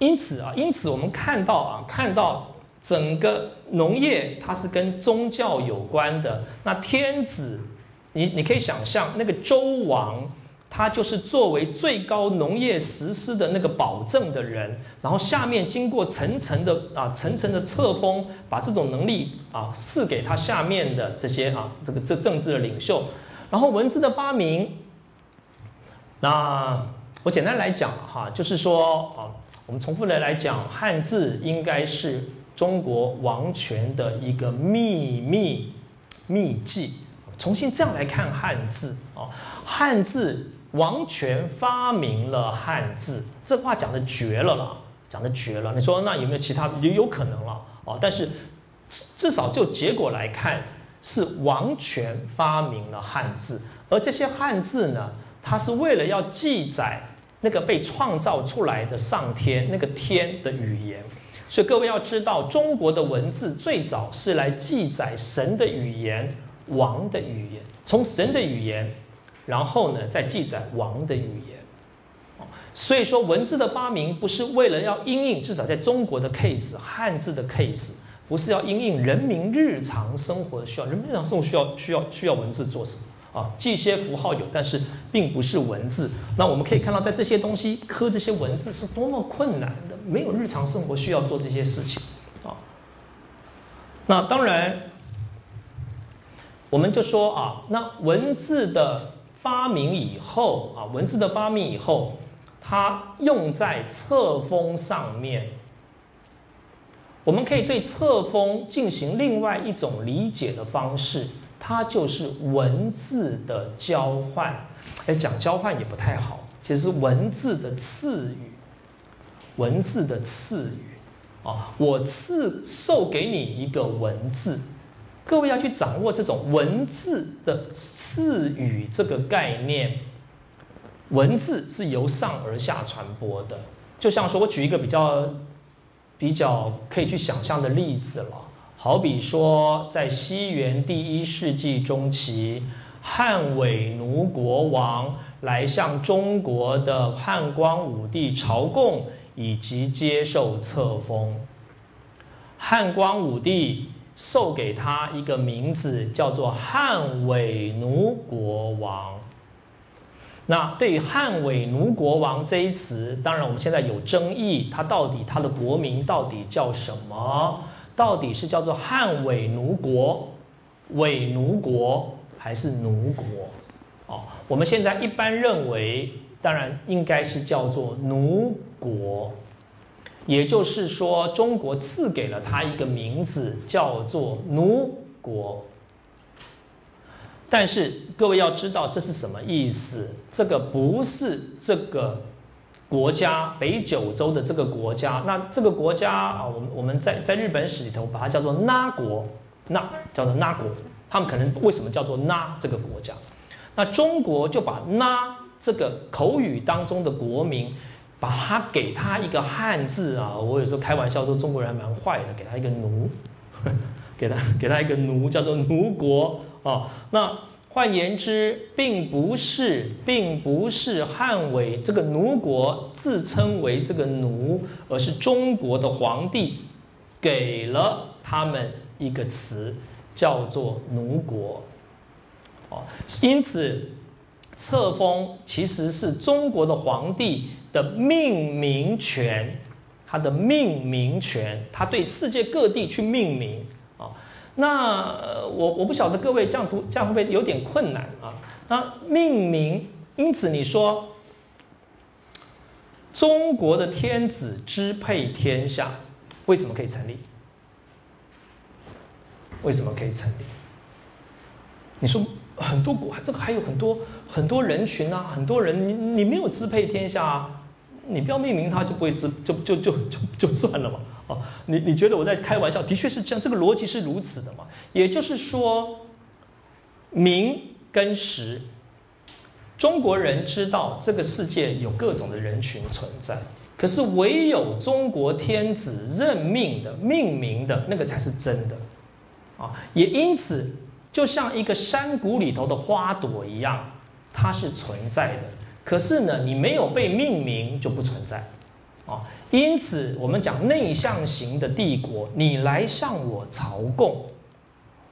因此啊，因此我们看到啊，看到整个农业它是跟宗教有关的。那天子，你你可以想象，那个周王，他就是作为最高农业实施的那个保证的人，然后下面经过层层的啊层层的册封，把这种能力啊赐给他下面的这些啊这个这政治的领袖，然后文字的发明，那。我简单来讲哈，就是说啊，我们重复的来讲，汉字应该是中国王权的一个秘密秘籍。重新这样来看汉字啊，汉字王权发明了汉字，这话讲的绝了啦，讲的绝了。你说那有没有其他？也有可能了啊。但是至少就结果来看，是王权发明了汉字，而这些汉字呢，它是为了要记载。那个被创造出来的上天，那个天的语言，所以各位要知道，中国的文字最早是来记载神的语言、王的语言，从神的语言，然后呢再记载王的语言。所以说文字的发明不是为了要因应，至少在中国的 case，汉字的 case，不是要因应人民日常生活的需要，人民日常生活需要需要需要文字做什么？啊，这些符号有，但是并不是文字。那我们可以看到，在这些东西刻这些文字是多么困难的，没有日常生活需要做这些事情啊。那当然，我们就说啊，那文字的发明以后啊，文字的发明以后，它用在册封上面，我们可以对册封进行另外一种理解的方式。它就是文字的交换，哎，讲交换也不太好，其实文字的赐予，文字的赐予，啊，我赐授给你一个文字，各位要去掌握这种文字的赐予这个概念，文字是由上而下传播的，就像说我举一个比较比较可以去想象的例子了。好比说，在西元第一世纪中期，汉伪奴国王来向中国的汉光武帝朝贡，以及接受册封。汉光武帝授给他一个名字，叫做汉伪奴国王。那对汉伪奴国王这一词，当然我们现在有争议，他到底他的国名到底叫什么？到底是叫做汉伪奴国、伪奴国还是奴国？哦，我们现在一般认为，当然应该是叫做奴国。也就是说，中国赐给了他一个名字，叫做奴国。但是各位要知道，这是什么意思？这个不是这个。国家北九州的这个国家，那这个国家啊，我们我们在在日本史里头把它叫做那国，那叫做那国，他们可能为什么叫做那这个国家？那中国就把那这个口语当中的国名，把它给他一个汉字啊，我有时候开玩笑说中国人蛮坏的，给他一个奴，给他给他一个奴，叫做奴国啊，那。换言之，并不是，并不是汉伪这个奴国自称为这个奴，而是中国的皇帝给了他们一个词，叫做奴国。哦，因此册封其实是中国的皇帝的命名权，他的命名权，他对世界各地去命名。那我我不晓得各位这样读这样会不会有点困难啊？那命名，因此你说中国的天子支配天下，为什么可以成立？为什么可以成立？你说很多国这个还有很多很多人群啊，很多人你你没有支配天下啊，你不要命名它就不会知，就就就就就算了嘛。哦，你你觉得我在开玩笑？的确是这样，这个逻辑是如此的嘛。也就是说，名跟实，中国人知道这个世界有各种的人群存在，可是唯有中国天子任命的、命名的那个才是真的。啊，也因此，就像一个山谷里头的花朵一样，它是存在的。可是呢，你没有被命名就不存在。啊，因此我们讲内向型的帝国，你来向我朝贡，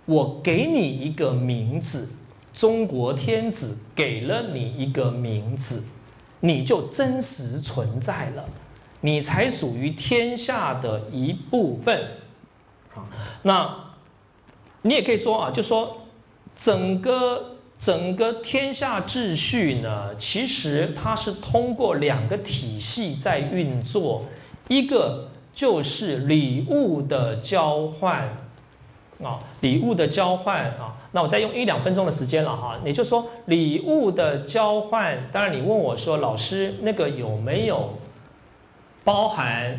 我给你一个名字，中国天子给了你一个名字，你就真实存在了，你才属于天下的一部分。啊，那。你也可以说啊，就说整个整个天下秩序呢，其实它是通过两个体系在运作，一个就是礼物的交换啊，礼物的交换啊。那我再用一两分钟的时间了哈，也就是说礼物的交换，当然你问我说老师那个有没有包含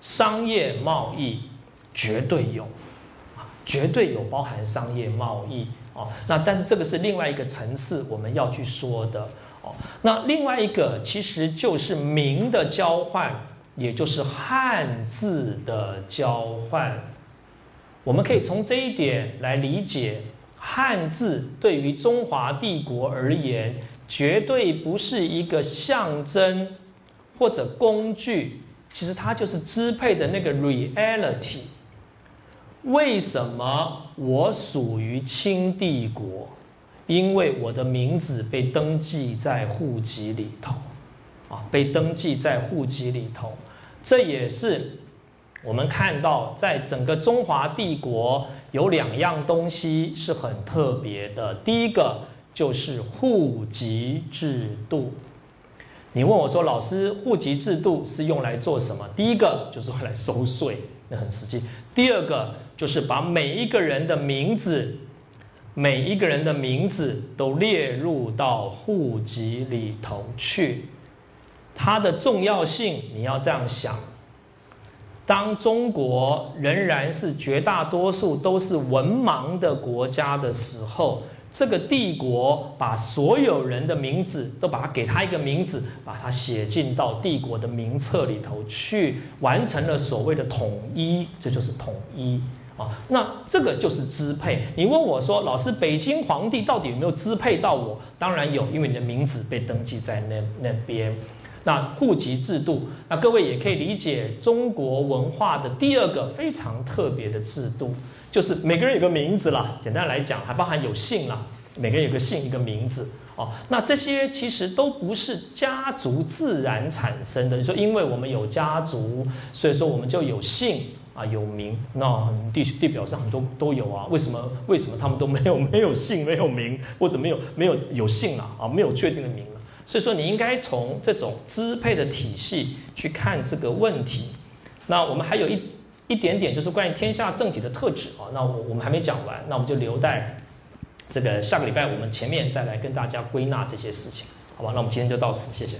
商业贸易？绝对有。绝对有包含商业贸易哦，那但是这个是另外一个层次我们要去说的哦。那另外一个其实就是名的交换，也就是汉字的交换。我们可以从这一点来理解，汉字对于中华帝国而言，绝对不是一个象征或者工具，其实它就是支配的那个 reality。为什么我属于清帝国？因为我的名字被登记在户籍里头，啊，被登记在户籍里头。这也是我们看到，在整个中华帝国有两样东西是很特别的。第一个就是户籍制度。你问我说，老师，户籍制度是用来做什么？第一个就是用来收税，那很实际。第二个。就是把每一个人的名字，每一个人的名字都列入到户籍里头去。它的重要性，你要这样想：当中国仍然是绝大多数都是文盲的国家的时候。这个帝国把所有人的名字都把它给他一个名字，把它写进到帝国的名册里头去，完成了所谓的统一，这就是统一啊。那这个就是支配。你问我说，老师，北京皇帝到底有没有支配到我？当然有，因为你的名字被登记在那那边。那户籍制度，那各位也可以理解中国文化的第二个非常特别的制度。就是每个人有个名字啦，简单来讲还包含有姓啦，每个人有个姓一个名字哦。那这些其实都不是家族自然产生的。你说因为我们有家族，所以说我们就有姓啊有名。那地地表上很多都有啊，为什么为什么他们都没有 没有姓没有名，或者没有没有有姓啊啊没有确定的名了？所以说你应该从这种支配的体系去看这个问题。那我们还有一。一点点就是关于天下政体的特质啊，那我我们还没讲完，那我们就留待这个下个礼拜我们前面再来跟大家归纳这些事情，好吧？那我们今天就到此，谢谢。